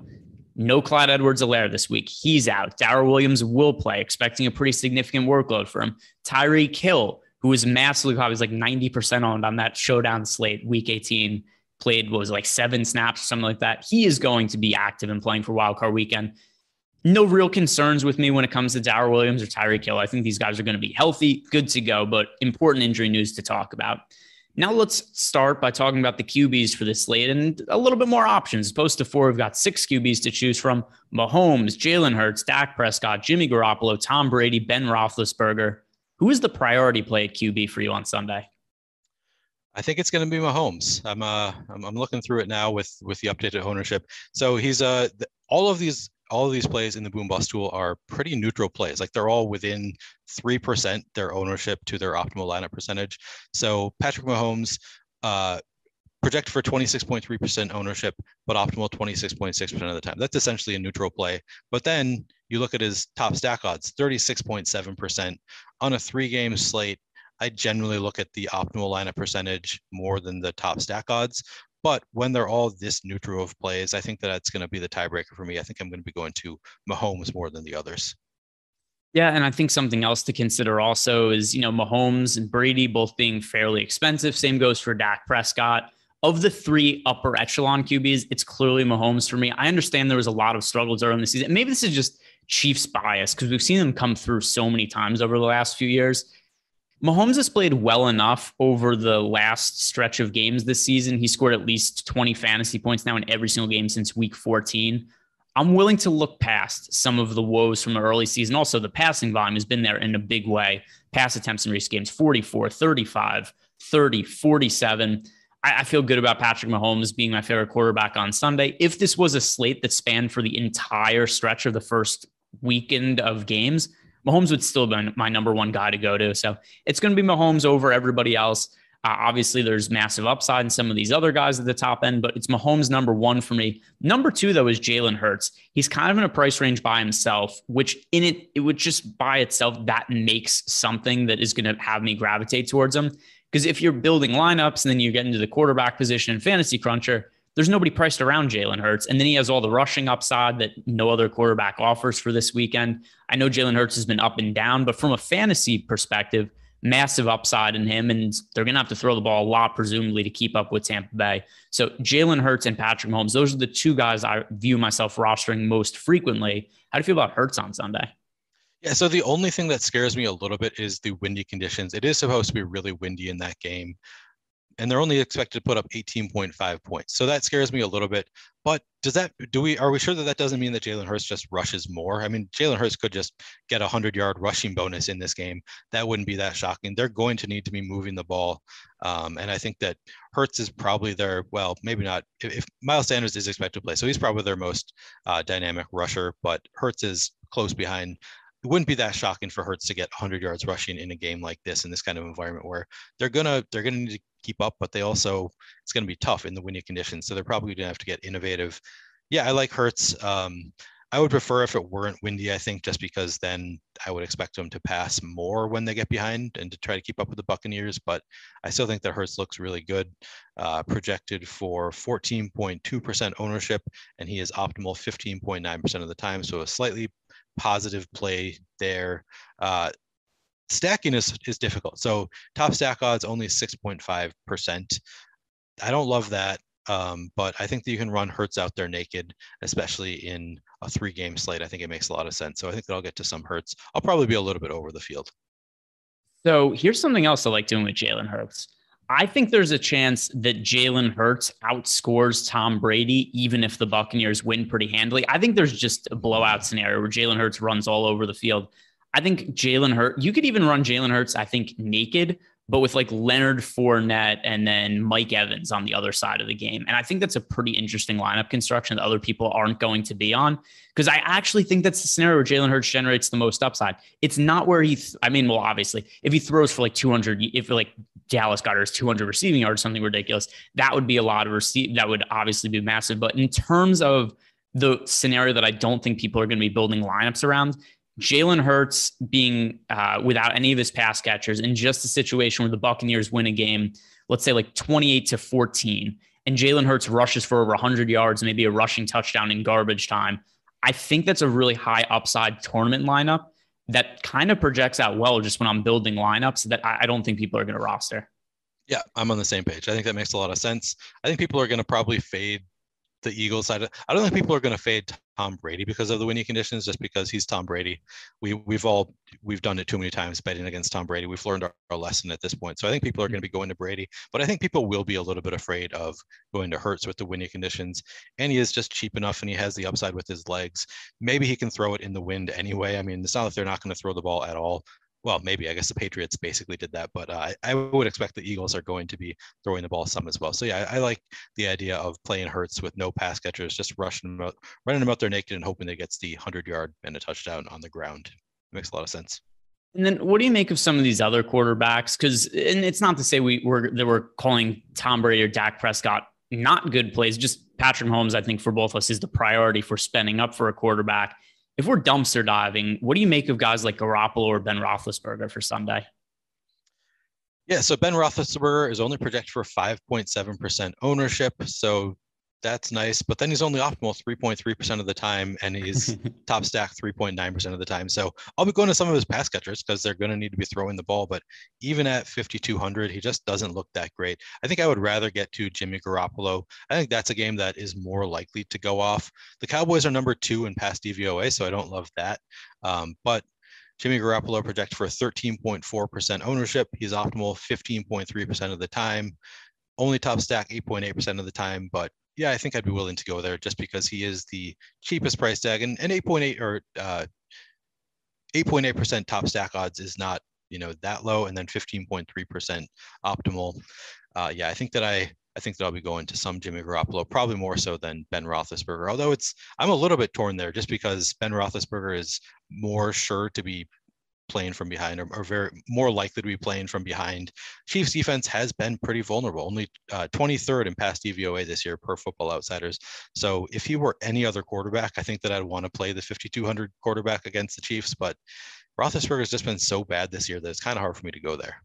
Speaker 1: No Clyde Edwards-Helaire this week. He's out. Darrel Williams will play, expecting a pretty significant workload for him. Tyreek Hill, who was massively probably was like 90% owned on that showdown slate, week 18, played was like seven snaps or something like that. He is going to be active and playing for wildcard weekend. No real concerns with me when it comes to Darrel Williams or Tyreek Hill. I think these guys are going to be healthy, good to go, but important injury news to talk about. Now let's start by talking about the QBs for this slate and a little bit more options. As opposed to four, we've got six QBs to choose from: Mahomes, Jalen Hurts, Dak Prescott, Jimmy Garoppolo, Tom Brady, Ben Roethlisberger. Who is the priority play at QB for you on Sunday?
Speaker 2: I think it's going to be Mahomes. I'm uh I'm, I'm looking through it now with with the updated ownership. So he's uh all of these all of these plays in the boom bust tool are pretty neutral plays. Like they're all within three percent their ownership to their optimal lineup percentage. So Patrick Mahomes, uh, projected for 26.3% ownership, but optimal 26.6% of the time. That's essentially a neutral play. But then you look at his top stack odds, 36.7% on a three game slate. I generally look at the optimal lineup percentage more than the top stack odds. But when they're all this neutral of plays, I think that that's going to be the tiebreaker for me. I think I'm going to be going to Mahomes more than the others.
Speaker 1: Yeah, and I think something else to consider also is, you know, Mahomes and Brady both being fairly expensive. Same goes for Dak Prescott. Of the three upper echelon QBs, it's clearly Mahomes for me. I understand there was a lot of struggles early in the season. Maybe this is just Chiefs bias because we've seen them come through so many times over the last few years. Mahomes has played well enough over the last stretch of games this season. He scored at least 20 fantasy points now in every single game since week 14. I'm willing to look past some of the woes from the early season. Also, the passing volume has been there in a big way. Pass attempts in recent games 44, 35, 30, 47. I, I feel good about Patrick Mahomes being my favorite quarterback on Sunday. If this was a slate that spanned for the entire stretch of the first weekend of games, Mahomes would still be my number one guy to go to. So it's going to be Mahomes over everybody else. Uh, obviously, there's massive upside in some of these other guys at the top end, but it's Mahomes number one for me. Number two, though, is Jalen Hurts. He's kind of in a price range by himself, which in it, it would just by itself, that makes something that is going to have me gravitate towards him. Because if you're building lineups and then you get into the quarterback position in Fantasy Cruncher, there's nobody priced around Jalen Hurts. And then he has all the rushing upside that no other quarterback offers for this weekend. I know Jalen Hurts has been up and down, but from a fantasy perspective, massive upside in him. And they're going to have to throw the ball a lot, presumably, to keep up with Tampa Bay. So Jalen Hurts and Patrick Mahomes, those are the two guys I view myself rostering most frequently. How do you feel about Hurts on Sunday?
Speaker 2: Yeah, so the only thing that scares me a little bit is the windy conditions. It is supposed to be really windy in that game and they're only expected to put up 18.5 points. So that scares me a little bit. But does that do we are we sure that that doesn't mean that Jalen Hurts just rushes more? I mean, Jalen Hurts could just get a hundred yard rushing bonus in this game. That wouldn't be that shocking. They're going to need to be moving the ball, um, and I think that Hurts is probably their well, maybe not. If, if Miles Sanders is expected to play, so he's probably their most uh, dynamic rusher, but Hurts is close behind it wouldn't be that shocking for Hurts to get 100 yards rushing in a game like this in this kind of environment where they're gonna they're gonna need to keep up, but they also it's gonna be tough in the windy conditions. So they're probably gonna have to get innovative. Yeah, I like Hurts. Um, I would prefer if it weren't windy, I think, just because then I would expect them to pass more when they get behind and to try to keep up with the Buccaneers. But I still think that Hurts looks really good, uh, projected for 14.2% ownership, and he is optimal 15.9% of the time. So a slightly positive play there. Uh, stacking is, is difficult. So top stack odds only 6.5%. I don't love that. Um, but I think that you can run Hurts out there naked, especially in a three game slate. I think it makes a lot of sense. So I think that I'll get to some Hurts. I'll probably be a little bit over the field.
Speaker 1: So here's something else I like doing with Jalen Hurts. I think there's a chance that Jalen Hurts outscores Tom Brady, even if the Buccaneers win pretty handily. I think there's just a blowout scenario where Jalen Hurts runs all over the field. I think Jalen Hurts, you could even run Jalen Hurts, I think, naked but with like Leonard Fournette and then Mike Evans on the other side of the game. And I think that's a pretty interesting lineup construction that other people aren't going to be on because I actually think that's the scenario where Jalen Hurts generates the most upside. It's not where he, th- I mean, well, obviously, if he throws for like 200, if like Dallas Goedert's 200 receiving yards, something ridiculous, that would be a lot of receive. That would obviously be massive. But in terms of the scenario that I don't think people are going to be building lineups around, Jalen Hurts being uh, without any of his pass catchers in just a situation where the Buccaneers win a game, let's say like 28 to 14, and Jalen Hurts rushes for over 100 yards, maybe a rushing touchdown in garbage time. I think that's a really high upside tournament lineup that kind of projects out well just when I'm building lineups that I don't think people are going to roster.
Speaker 2: Yeah, I'm on the same page. I think that makes a lot of sense. I think people are going to probably fade the Eagles side. I don't think people are going to fade Tom Brady because of the winning conditions, just because he's Tom Brady. We we've all we've done it too many times betting against Tom Brady. We've learned our, our lesson at this point. So I think people are hmm. going to be going to Brady, but I think people will be a little bit afraid of going to Hurts with the winning conditions. And he is just cheap enough, and he has the upside with his legs. Maybe he can throw it in the wind anyway. I mean, it's not that they're not going to throw the ball at all well, maybe I guess the Patriots basically did that, but uh, I would expect the Eagles are going to be throwing the ball some as well. So yeah, I, I like the idea of playing Hurts with no pass catchers, just rushing them out, running them out there naked, and hoping they gets the hundred yard and a touchdown on the ground. It makes a lot of sense.
Speaker 1: And then, what do you make of some of these other quarterbacks? Because, and it's not to say we were that we're calling Tom Brady or Dak Prescott not good plays. Just Patrick Mahomes, I think, for both of us, is the priority for spending up for a quarterback if we're dumpster diving, what do you make of guys like Garoppolo or Ben Roethlisberger for Sunday?
Speaker 2: Yeah, so Ben Roethlisberger is only projected for 5.7% ownership. So that's nice. But then he's only optimal 3.3% of the time, and he's top stack 3.9% of the time. So I'll be going to some of his pass catchers because they're going to need to be throwing the ball. But even at 5,200, he just doesn't look that great. I think I would rather get to Jimmy Garoppolo. I think that's a game that is more likely to go off. The Cowboys are number two in pass DVOA, so I don't love that. Um, but Jimmy Garoppolo projects for 13.4% ownership. He's optimal 15.3% of the time. Only top stack 8.8% of the time, but yeah, I think I'd be willing to go there just because he is the cheapest price tag and, and 8.8 or uh, 8.8% top stack odds is not, you know, that low. And then 15.3% optimal. Uh, yeah, I think that I, I think that I'll be going to some Jimmy Garoppolo, probably more so than Ben Roethlisberger. Although it's, I'm a little bit torn there just because Ben Roethlisberger is more sure to be playing from behind or, or, very more likely to be playing from behind. Chiefs defense has been pretty vulnerable, only uh, 23rd in pass DVOA this year per Football Outsiders. So if he were any other quarterback, I think that I'd want to play the 5200 quarterback against the Chiefs. But Roethlisberger has just been so bad this year that it's kind of hard for me to go there.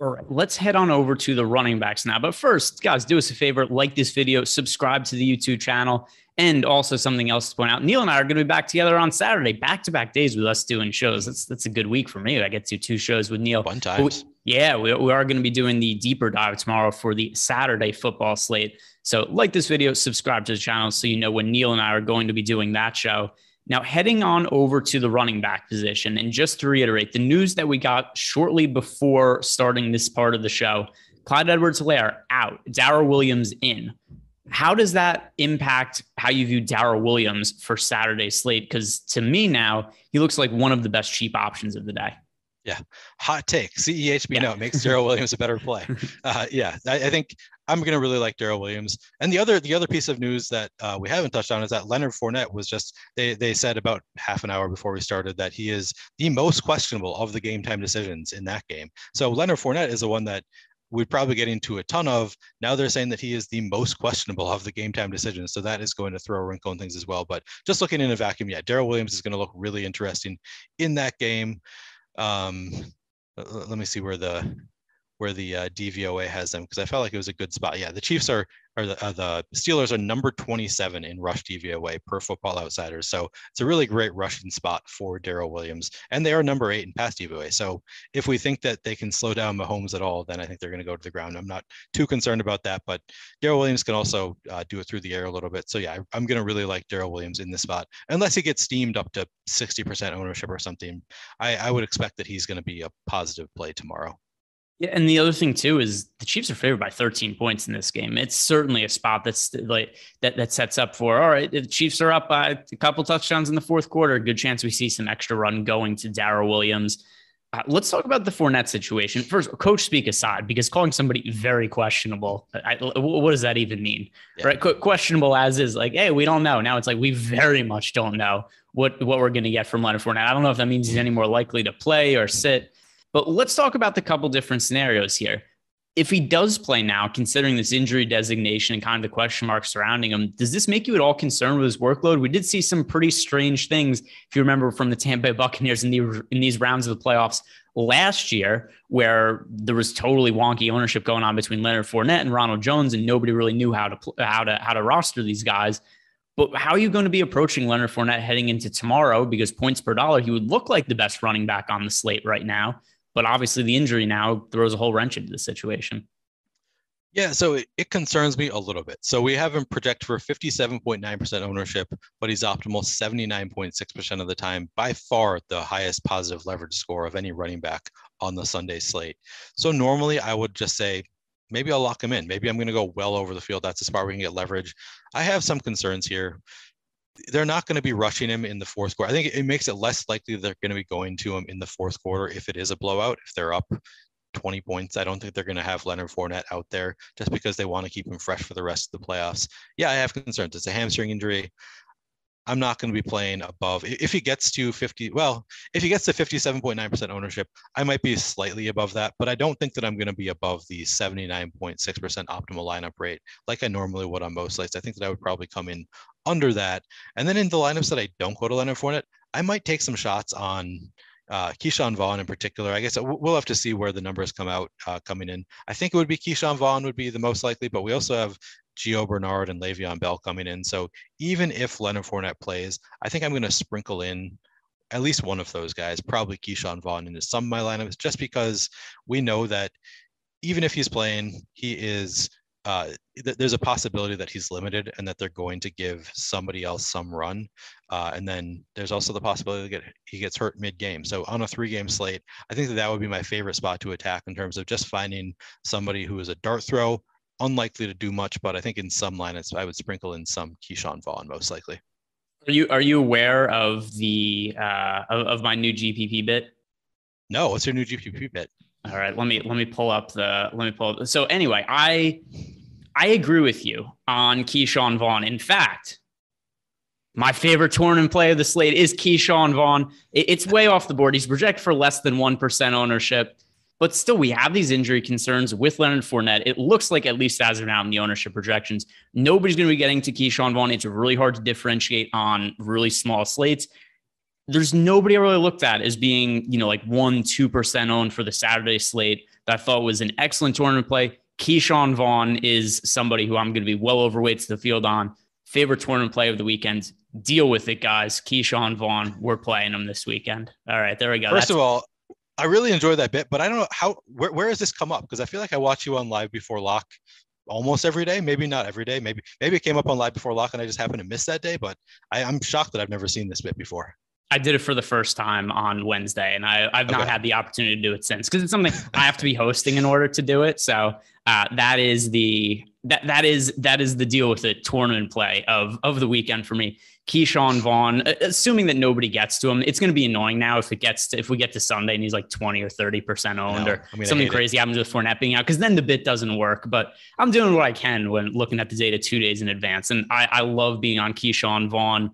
Speaker 1: All right, let's head on over to the running backs now. But first, guys, do us a favor, like this video, subscribe to the YouTube channel, and also something else to point out. Neil and I are going to be back together on Saturday, back to back days with us doing shows. That's that's a good week for me. I get to two shows with Neil.
Speaker 2: Fun times.
Speaker 1: We, yeah, we, we are going to be doing the deeper dive tomorrow for the Saturday football slate. So like this video, subscribe to the channel so you know when Neil and I are going to be doing that show. Now, heading on over to the running back position, and just to reiterate, the news that we got shortly before starting this part of the show Clyde Edwards Helaire out, Darrel Williams in. How does that impact how you view Darrel Williams for Saturday's slate? Because to me now, he looks like one of the best cheap options of the day.
Speaker 2: Yeah, hot take. CEHB yeah. note makes Darrel Williams a better play. Uh, yeah, I, I, think I'm going to really like Darrel Williams. And the other the other piece of news that uh, we haven't touched on is that Leonard Fournette was just they they said about half an hour before we started that he is the most questionable of the game time decisions in that game. So Leonard Fournette is the one that we'd probably get into a ton of. Now they're saying that he is the most questionable of the game time decisions. So that is going to throw a wrinkle in things as well. But just looking in a vacuum, yeah, Darrel Williams is going to look really interesting in that game. Um, let me see where the where the uh, DVOA has them because I felt like it was a good spot. Yeah, the Chiefs are or the, uh, the Steelers are number 27 in rush DVOA per Football Outsiders. So it's a really great rushing spot for Darrel Williams, and they are number eight in pass DVOA. So if we think that they can slow down Mahomes at all, then I think they're going to go to the ground. I'm not too concerned about that, but Darrel Williams can also uh, do it through the air a little bit. So yeah, I, am going to really like Darrel Williams in this spot, unless he gets steamed up to 60% ownership or something. I, I would expect that he's going to be a positive play tomorrow.
Speaker 1: Yeah, and the other thing too is the Chiefs are favored by 13 points in this game. It's certainly a spot that's like that that sets up for all right. If the Chiefs are up by a couple touchdowns in the fourth quarter, good chance we see some extra run going to Darrel Williams. Uh, let's talk about the Fournette situation first. Coach speak aside, because calling somebody very questionable, I, what does that even mean? Yeah. Right? Qu- questionable as is like, hey, we don't know. Now it's like we very much don't know what what we're going to get from Leonard Fournette. I don't know if that means he's any more likely to play or sit. But let's talk about the couple different scenarios here. If he does play now, considering this injury designation and kind of the question marks surrounding him, does this make you at all concerned with his workload? We did see some pretty strange things, if you remember, from the Tampa Bay Buccaneers in, the, in these rounds of the playoffs last year, where there was totally wonky ownership going on between Leonard Fournette and Ronald Jones, and nobody really knew how to how to how to roster these guys. But how are you going to be approaching Leonard Fournette heading into tomorrow? Because points per dollar, he would look like the best running back on the slate right now. But obviously, the injury now throws a whole wrench into the situation.
Speaker 2: Yeah, so it, it, concerns me a little bit. So we have him project for 57.9% ownership, but he's optimal 79.6% of the time, by far the highest positive leverage score of any running back on the Sunday slate. So normally I would just say, maybe I'll lock him in. Maybe I'm going to go well over the field. That's as far we can get leverage. I have some concerns here they're not going to be rushing him in the fourth quarter. I think it makes it less likely they're going to be going to him in the fourth quarter if it is a blowout. If they're up 20 points, I don't think they're going to have Leonard Fournette out there just because they want to keep him fresh for the rest of the playoffs. Yeah, I have concerns. It's a hamstring injury. I'm not going to be playing above. If he gets to 50, well, if he gets to 57.9% ownership, I might be slightly above that, but I don't think that I'm going to be above the 79.6% optimal lineup rate like I normally would on most sites. I think that I would probably come in under that. And then in the lineups that I don't go to Leonard Fournette, I might take some shots on uh, Ke'Shawn Vaughn in particular. I guess we'll have to see where the numbers come out uh, coming in. I think it would be Ke'Shawn Vaughn would be the most likely, but we also have Gio Bernard and Le'Veon Bell coming in. So even if Leonard Fournette plays, I think I'm going to sprinkle in at least one of those guys, probably Ke'Shawn Vaughn into some of my lineups, just because we know that even if he's playing, he is. Uh, th- there's a possibility that he's limited and that they're going to give somebody else some run. Uh, and then there's also the possibility that he gets hurt mid game. So on a three game slate, I think that that would be my favorite spot to attack in terms of just finding somebody who is a dart throw unlikely to do much, but I think in some lineups I would sprinkle in some Ke'Shawn Vaughn most likely.
Speaker 1: Are you are you aware of the uh, of, of my new GPP bit?
Speaker 2: No, what's your new GPP bit?
Speaker 1: All right, let me let me pull up the let me pull up. So anyway, I I agree with you on Ke'Shawn Vaughn. In fact, my favorite tournament play of the slate is Ke'Shawn Vaughn. It's way off the board. He's projected for less than one percent ownership. But still, we have these injury concerns with Leonard Fournette. It looks like, at least as of now in the ownership projections, nobody's going to be getting to Ke'Shawn Vaughn. It's really hard to differentiate on really small slates. There's nobody I really looked at as being, you know, like one, 2% owned for the Saturday slate that I thought was an excellent tournament play. Ke'Shawn Vaughn is somebody who I'm going to be well overweight to the field on. Favorite tournament play of the weekend. Deal with it, guys. Ke'Shawn Vaughn, we're playing him this weekend. All right, there we go.
Speaker 2: First That's- of all, I really enjoy that bit, but I don't know how where, where has this come up? Because I feel like I watch you on live before lock almost every day. Maybe not every day. Maybe maybe it came up on live before lock and I just happened to miss that day. But I, I'm shocked that I've never seen this bit before.
Speaker 1: I did it for the first time on Wednesday, and I, have not had the opportunity to do it since because it's something I have to be hosting in order to do it. So uh, that is the that that is that is the deal with the tournament play of of the weekend for me. Ke'Shawn Vaughn, assuming that nobody gets to him, it's going to be annoying now if it gets to, if we get to Sunday and he's like 20 or 30% owned or something crazy it. happens with Fournette being out because then the bit doesn't work. But I'm doing what I can when looking at the data two days in advance. And I, I love being on Ke'Shawn Vaughn,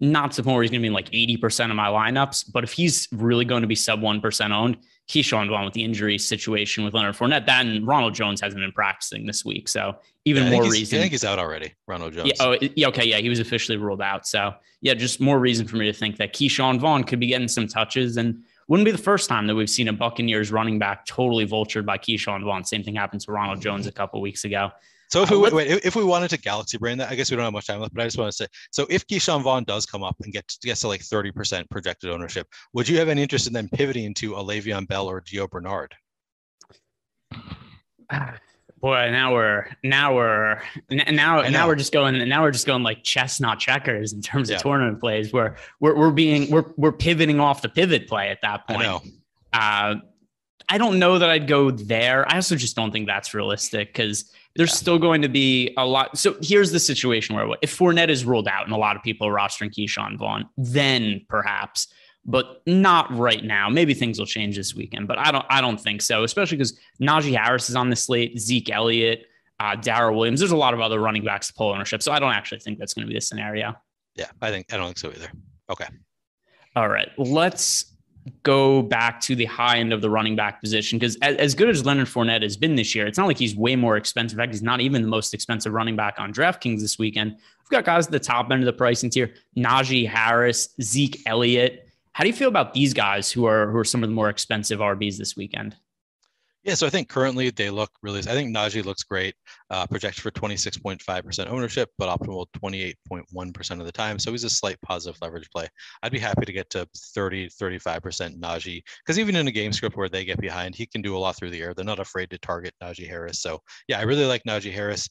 Speaker 1: not to the point where he's going to be in like 80% of my lineups. But if he's really going to be sub 1% owned, Ke'Shawn Vaughn with the injury situation with Leonard Fournette. That and Ronald Jones hasn't been practicing this week, so even yeah, more reason.
Speaker 2: I think he's out already, Ronald Jones.
Speaker 1: Yeah. Oh, yeah. Okay. Yeah, he was officially ruled out. So yeah, just more reason for me to think that Ke'Shawn Vaughn could be getting some touches, and wouldn't be the first time that we've seen a Buccaneers running back totally vultured by Ke'Shawn Vaughn. Same thing happened to Ronald Jones a couple weeks ago.
Speaker 2: So if uh, we wait, if we wanted to galaxy brain that, I guess we don't have much time left, but I just want to say, so if Ke'Shawn Vaughn does come up and gets gets to like 30% projected ownership, would you have any interest in then pivoting to a Le'Veon Bell or Gio Bernard?
Speaker 1: Boy, now we're now we're now now we're just going and now we're just going like chestnut checkers in terms yeah. of tournament plays where we're we're being we're we're pivoting off the pivot play at that point. I know. Uh, I don't know that I'd go there. I also just don't think that's realistic because there's yeah. still going to be a lot. So here's the situation where if Fournette is ruled out and a lot of people are rostering Ke'Shawn Vaughn, then perhaps, but not right now. Maybe things will change this weekend, but I don't. I don't think so. Especially because Najee Harris is on the slate, Zeke Elliott, uh, Williams. There's a lot of other running backs to pull ownership, so I don't actually think that's going to be the scenario.
Speaker 2: Yeah, I think I don't think so either. Okay.
Speaker 1: All right, let's go back to the high end of the running back position because as, as, good as Leonard Fournette has been this year, it's not like he's way more expensive. In fact, he's not even the most expensive running back on DraftKings this weekend. We've got guys at the top end of the pricing tier: Najee Harris, Zeke Elliott. How do you feel about these guys who are who are some of the more expensive RBs this weekend?
Speaker 2: Yeah, so I think currently they look really. I think Najee looks great. Uh, projected for 26.5% ownership, but optimal 28.1% of the time. So he's a slight positive leverage play. I'd be happy to get to 30, 35% Najee because even in a game script where they get behind, he can do a lot through the air. They're not afraid to target Najee Harris. So yeah, I really like Najee Harris.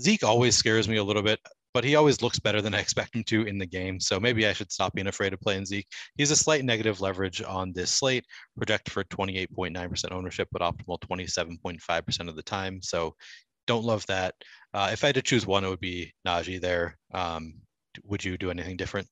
Speaker 2: Zeke always scares me a little bit but he always looks better than I expect him to in the game. So maybe I should stop being afraid of playing Zeke. He's a slight negative leverage on this slate, projected for 28.9% ownership, but optimal 27.5% of the time. So don't love that. Uh, if I had to choose one, it would be Najee there. Um, would you do anything different?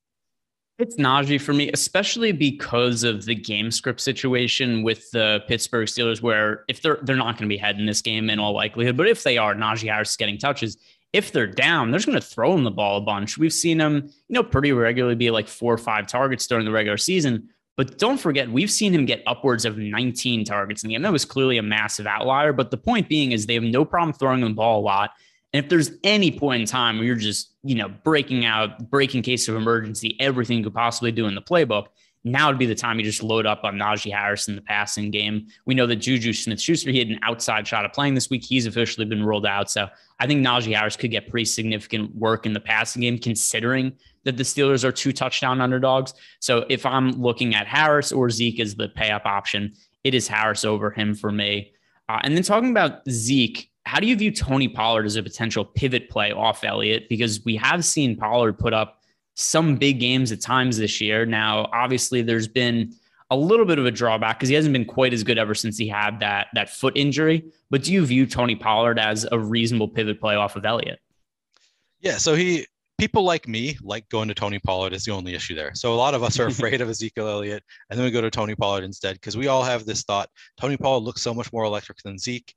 Speaker 1: It's Najee for me, especially because of the game script situation with the Pittsburgh Steelers, where if they're they're not going to be heading this game in all likelihood, but if they are, Najee Harris is getting touches if they're down, they're just going to throw him the ball a bunch. We've seen him, you know, pretty regularly be like four or five targets during the regular season. But don't forget, we've seen him get upwards of 19 targets in the game. That was clearly a massive outlier. But the point being is they have no problem throwing the ball a lot. And if there's any point in time where you're just, you know, breaking out, breaking case of emergency, everything you could possibly do in the playbook, now would be the time you just load up on Najee Harris in the passing game. We know that Juju Smith Schuster, he had an outside shot of playing this week. He's officially been ruled out. So I think Najee Harris could get pretty significant work in the passing game, considering that the Steelers are two touchdown underdogs. So if I'm looking at Harris or Zeke as the pay up option, it is Harris over him for me. Uh, and then talking about Zeke, how do you view Tony Pollard as a potential pivot play off Elliott? Because we have seen Pollard put up some big games at times this year. Now, obviously, there's been a little bit of a drawback because he hasn't been quite as good ever since he had that that foot injury. But do you view Tony Pollard as a reasonable pivot play off of Elliott?
Speaker 2: Yeah, so he people like me like going to Tony Pollard is the only issue there. So a lot of us are afraid of Ezekiel Elliott, and then we go to Tony Pollard instead because we all have this thought: Tony Pollard looks so much more electric than Zeke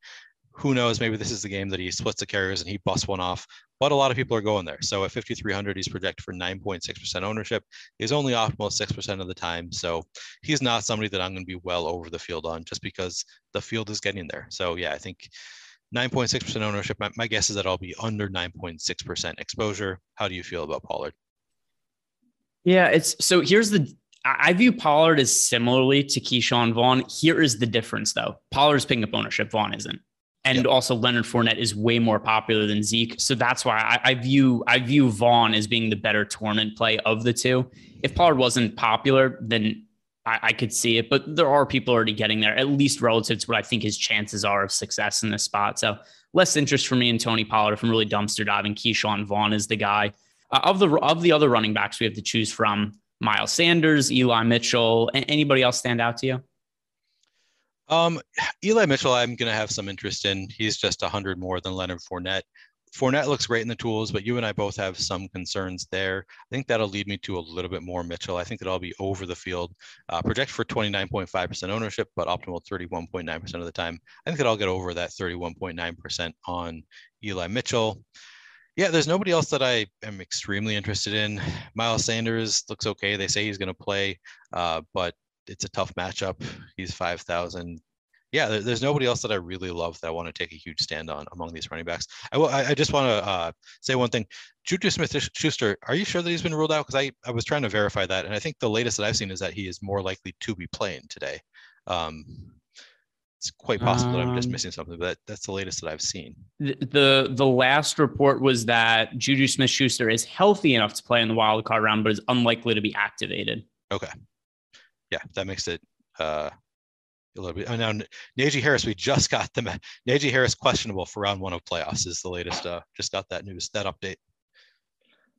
Speaker 2: who knows? Maybe this is the game that he splits the carriers and he busts one off. But a lot of people are going there. So at 5,300, he's projected for 9.6% ownership. He's only optimal 6% of the time. So he's not somebody that I'm going to be well over the field on just because the field is getting there. So yeah, I think 9.6% ownership. My, my guess is that I'll be under 9.6% exposure. How do you feel about Pollard?
Speaker 1: Yeah, it's so here's the I view Pollard as similarly to Ke'Shawn Vaughn. Here is the difference, though. Pollard's picking up ownership. Vaughn isn't and yep. also Leonard Fournette is way more popular than Zeke. So that's why I, I, view I view Vaughn as being the better tournament play of the two. If Pollard wasn't popular, then I, I, could see it. But there are people already getting there, at least relative to what I think his chances are of success in this spot. So less interest for me in Tony Pollard if I'm really dumpster diving. Ke'Shawn Vaughn is the guy. Uh, of the of the other running backs we have to choose from, Miles Sanders, Eli Mitchell, anybody else stand out to you?
Speaker 2: Um, Eli Mitchell, I'm going to have some interest in. He's just 100 more than Leonard Fournette. Fournette looks great in the tools, but you and I both have some concerns there. I think that'll lead me to a little bit more Mitchell. I think that I'll be over the field. Uh, project for 29.5% ownership, but optimal 31.9% of the time. I think that I'll get over that 31.9% on Eli Mitchell. Yeah, there's nobody else that I am extremely interested in. Miles Sanders looks okay. They say he's going to play, uh, but it's a tough matchup. He's 5,000. yeah, there's nobody else that I really love that I want to take a huge stand on among these running backs. I, I just want to uh, say one thing. Juju Smith Schuster, are you sure that he's been ruled out? Because I, I was trying to verify that. And I think the latest that I've seen is that he is more likely to be playing today. Um, it's quite possible that I'm just um, missing something, but that's the latest that I've seen.
Speaker 1: The, the, the last report was that Juju Smith Schuster is healthy enough to play in the wild card round, but is unlikely to be activated.
Speaker 2: Okay. Yeah, that makes it uh, a little bit. Oh, now Najee Harris, we just got them. Najee Harris questionable for round one of playoffs is the latest. Uh, just got that news, that update.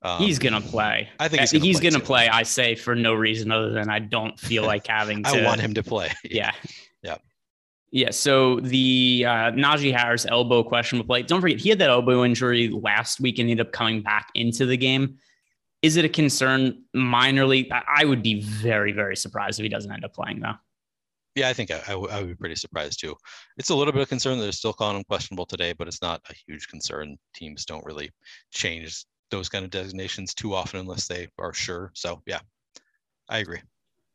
Speaker 1: Um, he's gonna play.
Speaker 2: I think he's
Speaker 1: gonna, he's
Speaker 2: play,
Speaker 1: gonna play, I say for no reason other than I don't feel like having. To,
Speaker 2: I want him to play.
Speaker 1: yeah.
Speaker 2: Yeah.
Speaker 1: Yeah. So the uh, Najee Harris elbow questionable play. Don't forget he had that elbow injury last week and ended up coming back into the game. Is it a concern minorly? I would be very, very surprised if he doesn't end up playing though.
Speaker 2: Yeah, I think I, I, w- I would be pretty surprised too. It's a little bit of concern that they're still calling him questionable today, but it's not a huge concern. Teams don't really change those kind of designations too often unless they are sure. So yeah, I agree.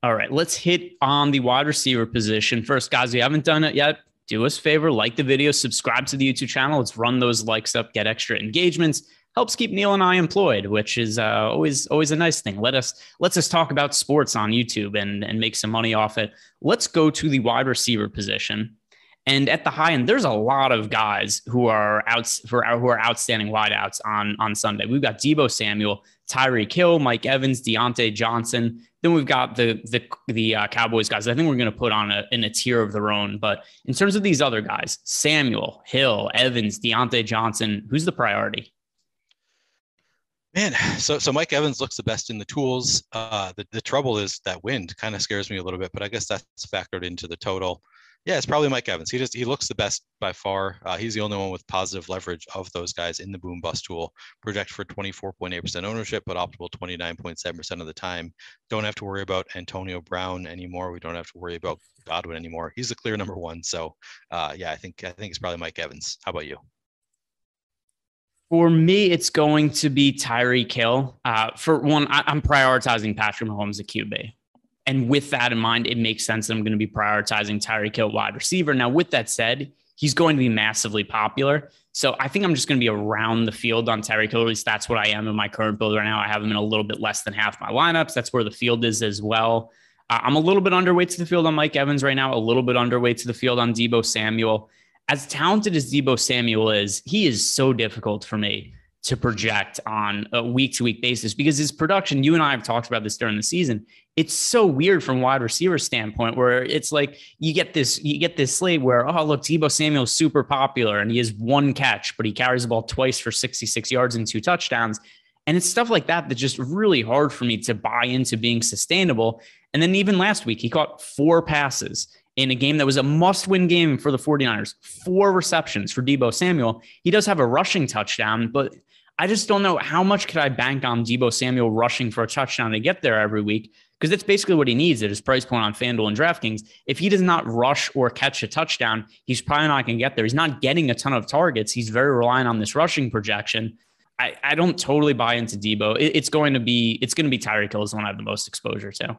Speaker 1: All right, let's hit on the wide receiver position first, guys. We haven't done it yet. Do us a favor, like the video, subscribe to the YouTube channel. Let's run those likes up, get extra engagements helps keep Neil and I employed, which is uh, always always a nice thing. Let us let's us talk about sports on YouTube and and make some money off it. Let's go to the wide receiver position. And at the high end, there's a lot of guys who are outs who are outstanding wideouts on on Sunday. We've got Deebo Samuel, Tyreek Hill, Mike Evans, Diontae Johnson. Then we've got the the the uh, Cowboys guys. I think we're going to put on a in a tier of their own. But in terms of these other guys, Samuel, Hill, Evans, Diontae Johnson, who's the priority?
Speaker 2: Man, so so Mike Evans looks the best in the tools. Uh, the the trouble is that wind kind of scares me a little bit, but I guess that's factored into the total. Yeah, it's probably Mike Evans. He just he looks the best by far. Uh, he's the only one with positive leverage of those guys in the boom bust tool. Project for 24.8% ownership, but optimal 29.7% of the time. Don't have to worry about Antonio Brown anymore. We don't have to worry about Godwin anymore. He's the clear number one. So, uh, yeah, I think I think it's probably Mike Evans. How about you?
Speaker 1: For me, it's going to be Tyreek Hill. Uh, for one, I, am prioritizing Patrick Mahomes at QB. And with that in mind, it makes sense that I'm going to be prioritizing Tyreek Hill wide receiver. Now, with that said, he's going to be massively popular. So I think I'm just going to be around the field on Tyreek Hill. At least that's what I am in my current build right now. I have him in a little bit less than half my lineups. That's where the field is as well. Uh, I'm a little bit underweight to the field on Mike Evans right now, a little bit underweight to the field on Deebo Samuel as talented as Deebo Samuel is, he is so difficult for me to project on a week to week basis because his production, you and I have talked about this during the season. It's so weird from wide receiver standpoint where it's like you get this, you get this slate where, oh, look, Deebo Samuel's super popular and he has one catch, but he carries the ball twice for 66 yards and two touchdowns. And it's stuff like that that's just really hard for me to buy into being sustainable. And then even last week, he caught four passes in a game that was a must win game for the 49ers. Four receptions for Deebo Samuel. He does have a rushing touchdown, but I just don't know how much could I bank on Deebo Samuel rushing for a touchdown to get there every week because that's basically what he needs at his price point on FanDuel and DraftKings. If he does not rush or catch a touchdown, he's probably not going to get there. He's not getting a ton of targets. He's very reliant on this rushing projection. I, I don't totally buy into Deebo. It, it's going to be it's going to be Tyreek Hill is the one I have the most exposure to.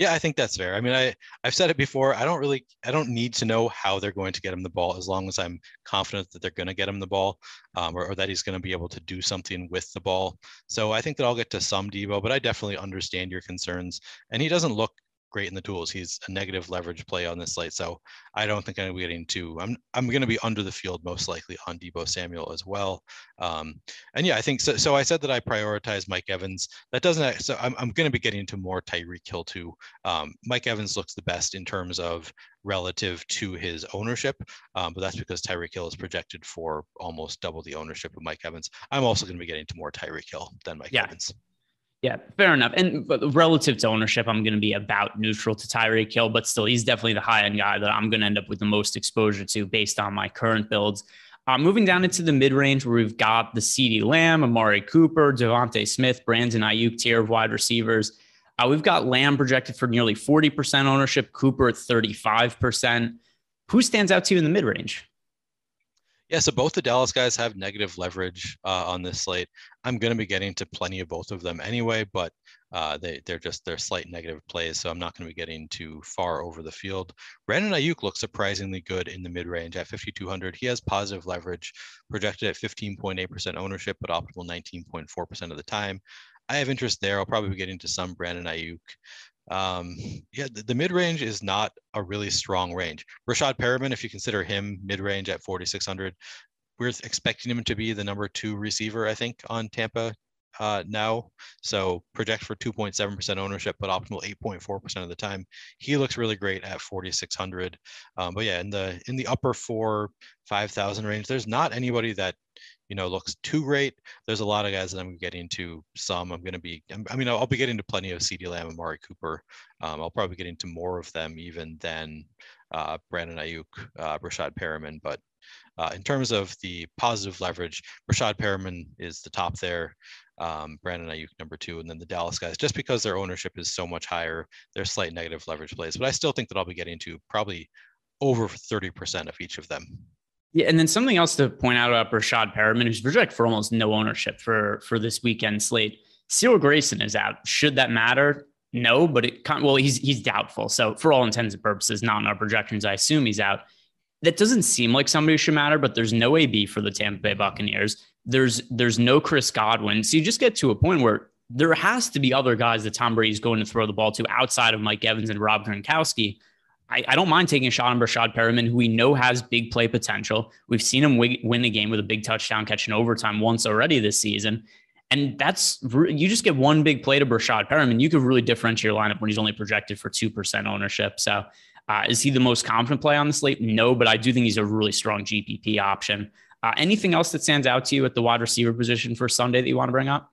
Speaker 2: Yeah, I think that's fair. I mean, I I've said it before. I don't really I don't need to know how they're going to get him the ball as long as I'm confident that they're going to get him the ball, um, or, or, that he's going to be able to do something with the ball. So I think that I'll get to some Deebo, but I definitely understand your concerns. And he doesn't look great in the tools. He's a negative leverage play on this slate, so I don't think I'm going to be getting two. I'm I'm going to be under the field most likely on Deebo Samuel as well. Um, and yeah, I think so. So I said that I prioritize Mike Evans. That doesn't. So I'm I'm going to be getting into more Tyreek Hill too. Um, Mike Evans looks the best in terms of relative to his ownership, um, but that's because Tyreek Hill is projected for almost double the ownership of Mike Evans. I'm also going to be getting to more Tyreek Hill than Mike yeah. Evans.
Speaker 1: Yeah, fair enough. And relative to ownership, I'm going to be about neutral to Tyreek Hill, but still, he's definitely the high end guy that I'm going to end up with the most exposure to based on my current builds. Uh, moving down into the mid range, where we've got the CeeDee Lamb, Amari Cooper, DeVonta Smith, Brandon Aiyuk tier of wide receivers. Uh, we've got Lamb projected for nearly 40% ownership, Cooper at 35%. Who stands out to you in the mid range?
Speaker 2: Yeah, so both the Dallas guys have negative leverage uh, on this slate. I'm going to be getting to plenty of both of them anyway, but uh, they they're just they're slight negative plays, so I'm not going to be getting too far over the field. Brandon Aiyuk looks surprisingly good in the mid range at 5,200. He has positive leverage, projected at 15.8% ownership, but optimal 19.4% of the time. I have interest there. I'll probably be getting to some Brandon Aiyuk. Um, yeah, the, the mid range is not a really strong range. Breshad Perriman, if you consider him mid range at 4,600, we're expecting him to be the number two receiver, I think, on Tampa uh, now. So project for 2.7% ownership, but optimal 8.4% of the time. He looks really great at 4,600. Um, but yeah, in the in the upper four, 5,000 range, there's not anybody that you know looks too great. There's a lot of guys that I'm getting to. Some I'm going to be. I mean, I'll be getting to plenty of CeeDee Lamb and Amari Cooper. Um, I'll probably get into more of them even than uh, Brandon Aiyuk, uh, Breshad Perriman. But uh, in terms of the positive leverage, Breshad Perriman is the top there. Um, Brandon Aiyuk number two, and then the Dallas guys, just because their ownership is so much higher, they're slight negative leverage plays. But I still think that I'll be getting to probably over 30% of each of them.
Speaker 1: Yeah, and then something else to point out about Breshad Perriman, who's projected for almost no ownership for for this weekend slate. Cyril Grayson is out. Should that matter? No, but it well, he's he's doubtful. So for all intents and purposes, not in our projections, I assume he's out. That doesn't seem like somebody should matter, but there's no AB for the Tampa Bay Buccaneers. There's there's no Chris Godwin. So you just get to a point where there has to be other guys that Tom Brady's going to throw the ball to outside of Mike Evans and Rob Gronkowski I, I, don't mind taking a shot on Breshad Perriman, who we know has big play potential. We've seen him w- win the game with a big touchdown catch in overtime once already this season. And that's you just get one big play to Breshad Perriman. You could really differentiate your lineup when he's only projected for 2% ownership. So uh, is he the most confident play on the slate? No, but I do think he's a really strong GPP option. Uh, anything else that stands out to you at the wide receiver position for Sunday that you want to bring up?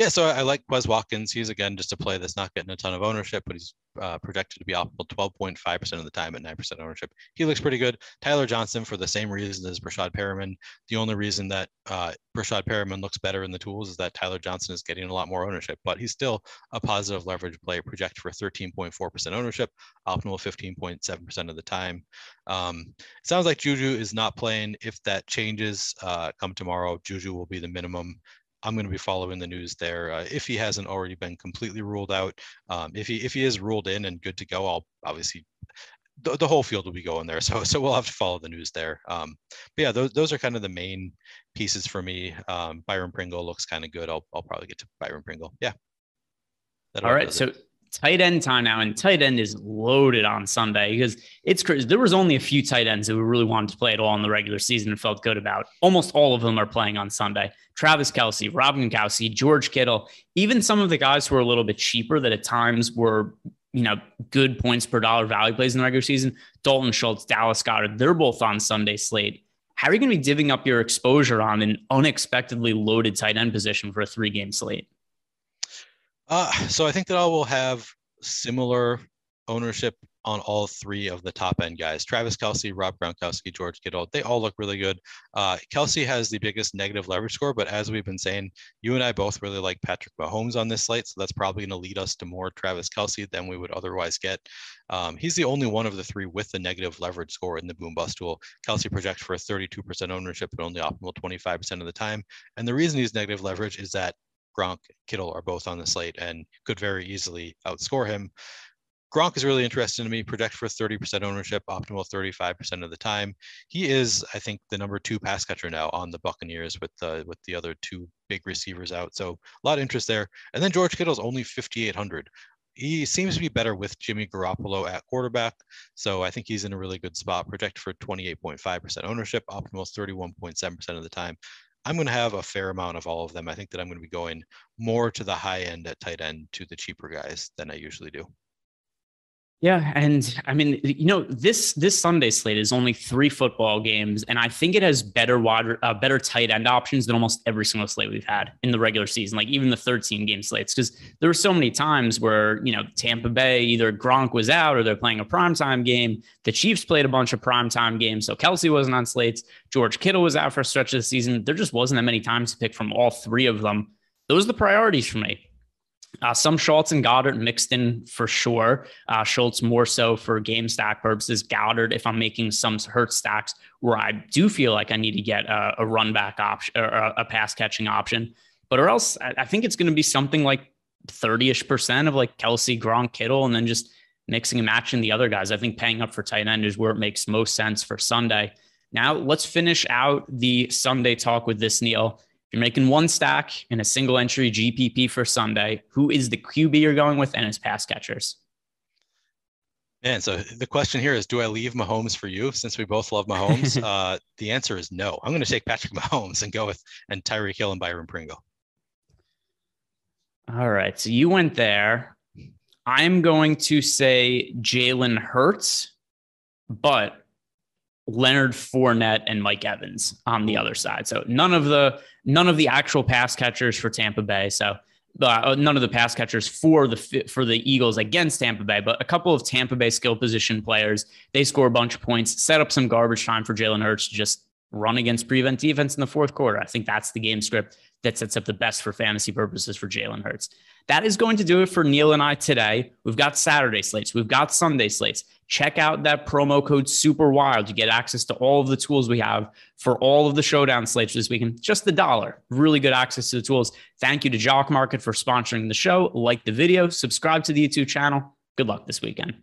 Speaker 2: Yeah, so I like Quez Watkins. He's again just a play that's not getting a ton of ownership, but he's uh, projected to be optimal 12.5% of the time at 9% ownership. He looks pretty good. Tyler Johnson, for the same reason as Breshad Perriman, the only reason that uh, Breshad Perriman looks better in the tools is that Tyler Johnson is getting a lot more ownership, but he's still a positive leverage play, projected for 13.4% ownership, optimal 15.7% of the time. Um, it sounds like Juju is not playing. If that changes uh, come tomorrow, Juju will be the minimum I'm going to be following the news there. Uh, if he hasn't already been completely ruled out, um, if he if he is ruled in and good to go, I'll obviously the, the whole field will be going there. So so we'll have to follow the news there. Um, but yeah, those those are kind of the main pieces for me. Um, Byron Pringle looks kind of good. I'll I'll probably get to Byron Pringle. Yeah.
Speaker 1: All right. So it tight end time now, and tight end is loaded on Sunday because it's crazy. There was only a few tight ends who really wanted to play at all in the regular season and felt good about. Almost all of them are playing on Sunday. Travis Kelce, Rob Gronkowski, George Kittle, even some of the guys who are a little bit cheaper that at times were you know good points per dollar value plays in the regular season. Dalton Schultz, Dallas Goedert, they're both on Sunday slate. How are you going to be divvying up your exposure on an unexpectedly loaded tight end position for a three game slate?
Speaker 2: Uh, so I think that I will have similar ownership on all three of the top end guys Travis Kelce, Rob Gronkowski, George Kittle. They all look really good. Uh, Kelce has the biggest negative leverage score, but as we've been saying, you and I both really like Patrick Mahomes on this slate. So that's probably going to lead us to more Travis Kelce than we would otherwise get. Um, he's the only one of the three with the negative leverage score in the boom bust tool. Kelce projects for a 32% ownership, but only optimal 25% of the time. And the reason he's negative leverage is that Gronk, Kittle are both on the slate and could very easily outscore him. Gronk is really interesting to me. Project for 30% ownership, optimal 35% of the time. He is, I think, the number two pass catcher now on the Buccaneers with the with the other two big receivers out. So a lot of interest there. And then George Kittle's only 5,800. He seems to be better with Jimmy Garoppolo at quarterback. So I think he's in a really good spot. Project for 28.5% ownership, optimal 31.7% of the time. I'm going to have a fair amount of all of them. I think that I'm going to be going more to the high end at tight end to the cheaper guys than I usually do.
Speaker 1: Yeah, and I mean, you know, this this Sunday slate is only three football games, and I think it has better wide, uh, better tight end options than almost every single slate we've had in the regular season, like even the 13 game slates. Because there were so many times where you know Tampa Bay either Gronk was out or they're playing a primetime game. The Chiefs played a bunch of primetime games, so Kelce wasn't on slates. George Kittle was out for a stretch of the season. There just wasn't that many times to pick from all three of them. Those are the priorities for me. Uh, some Schultz and Goedert mixed in for sure. Uh, Schultz more so for game stack purposes. Goedert, if I'm making some hurt stacks where I do feel like I need to get a, a run back option or a, a pass catching option, but or else I, I think it's going to be something like 30 ish percent of like Kelce, Gronk, Kittle, and then just mixing and matching the other guys. I think paying up for tight end is where it makes most sense for Sunday. Now let's finish out the Sunday talk with this, Neil you're making one stack in a single entry GPP for Sunday, who is the QB you're going with and his pass catchers?
Speaker 2: And so the question here is, do I leave Mahomes for you since we both love Mahomes? uh, the answer is no. I'm going to take Patrick Mahomes and go with and Tyreek Hill and Byron Pringle.
Speaker 1: All right. So you went there. I'm going to say Jalen Hurts, but Leonard Fournette and Mike Evans on the other side. So none of the none of the actual pass catchers for Tampa Bay. So uh, none of the pass catchers for the for the Eagles against Tampa Bay, but a couple of Tampa Bay skill position players. They score a bunch of points, set up some garbage time for Jalen Hurts to just run against prevent defense in the fourth quarter. I think that's the game script that sets up the best for fantasy purposes for Jalen Hurts. That is going to do it for Neil and I today. We've got Saturday slates, we've got Sunday slates. Check out that promo code Super Wild to get access to all of the tools we have for all of the showdown slates this weekend. Just the dollar. Really good access to the tools. Thank you to JockMKT for sponsoring the show. Like the video, subscribe to the YouTube channel. Good luck this weekend.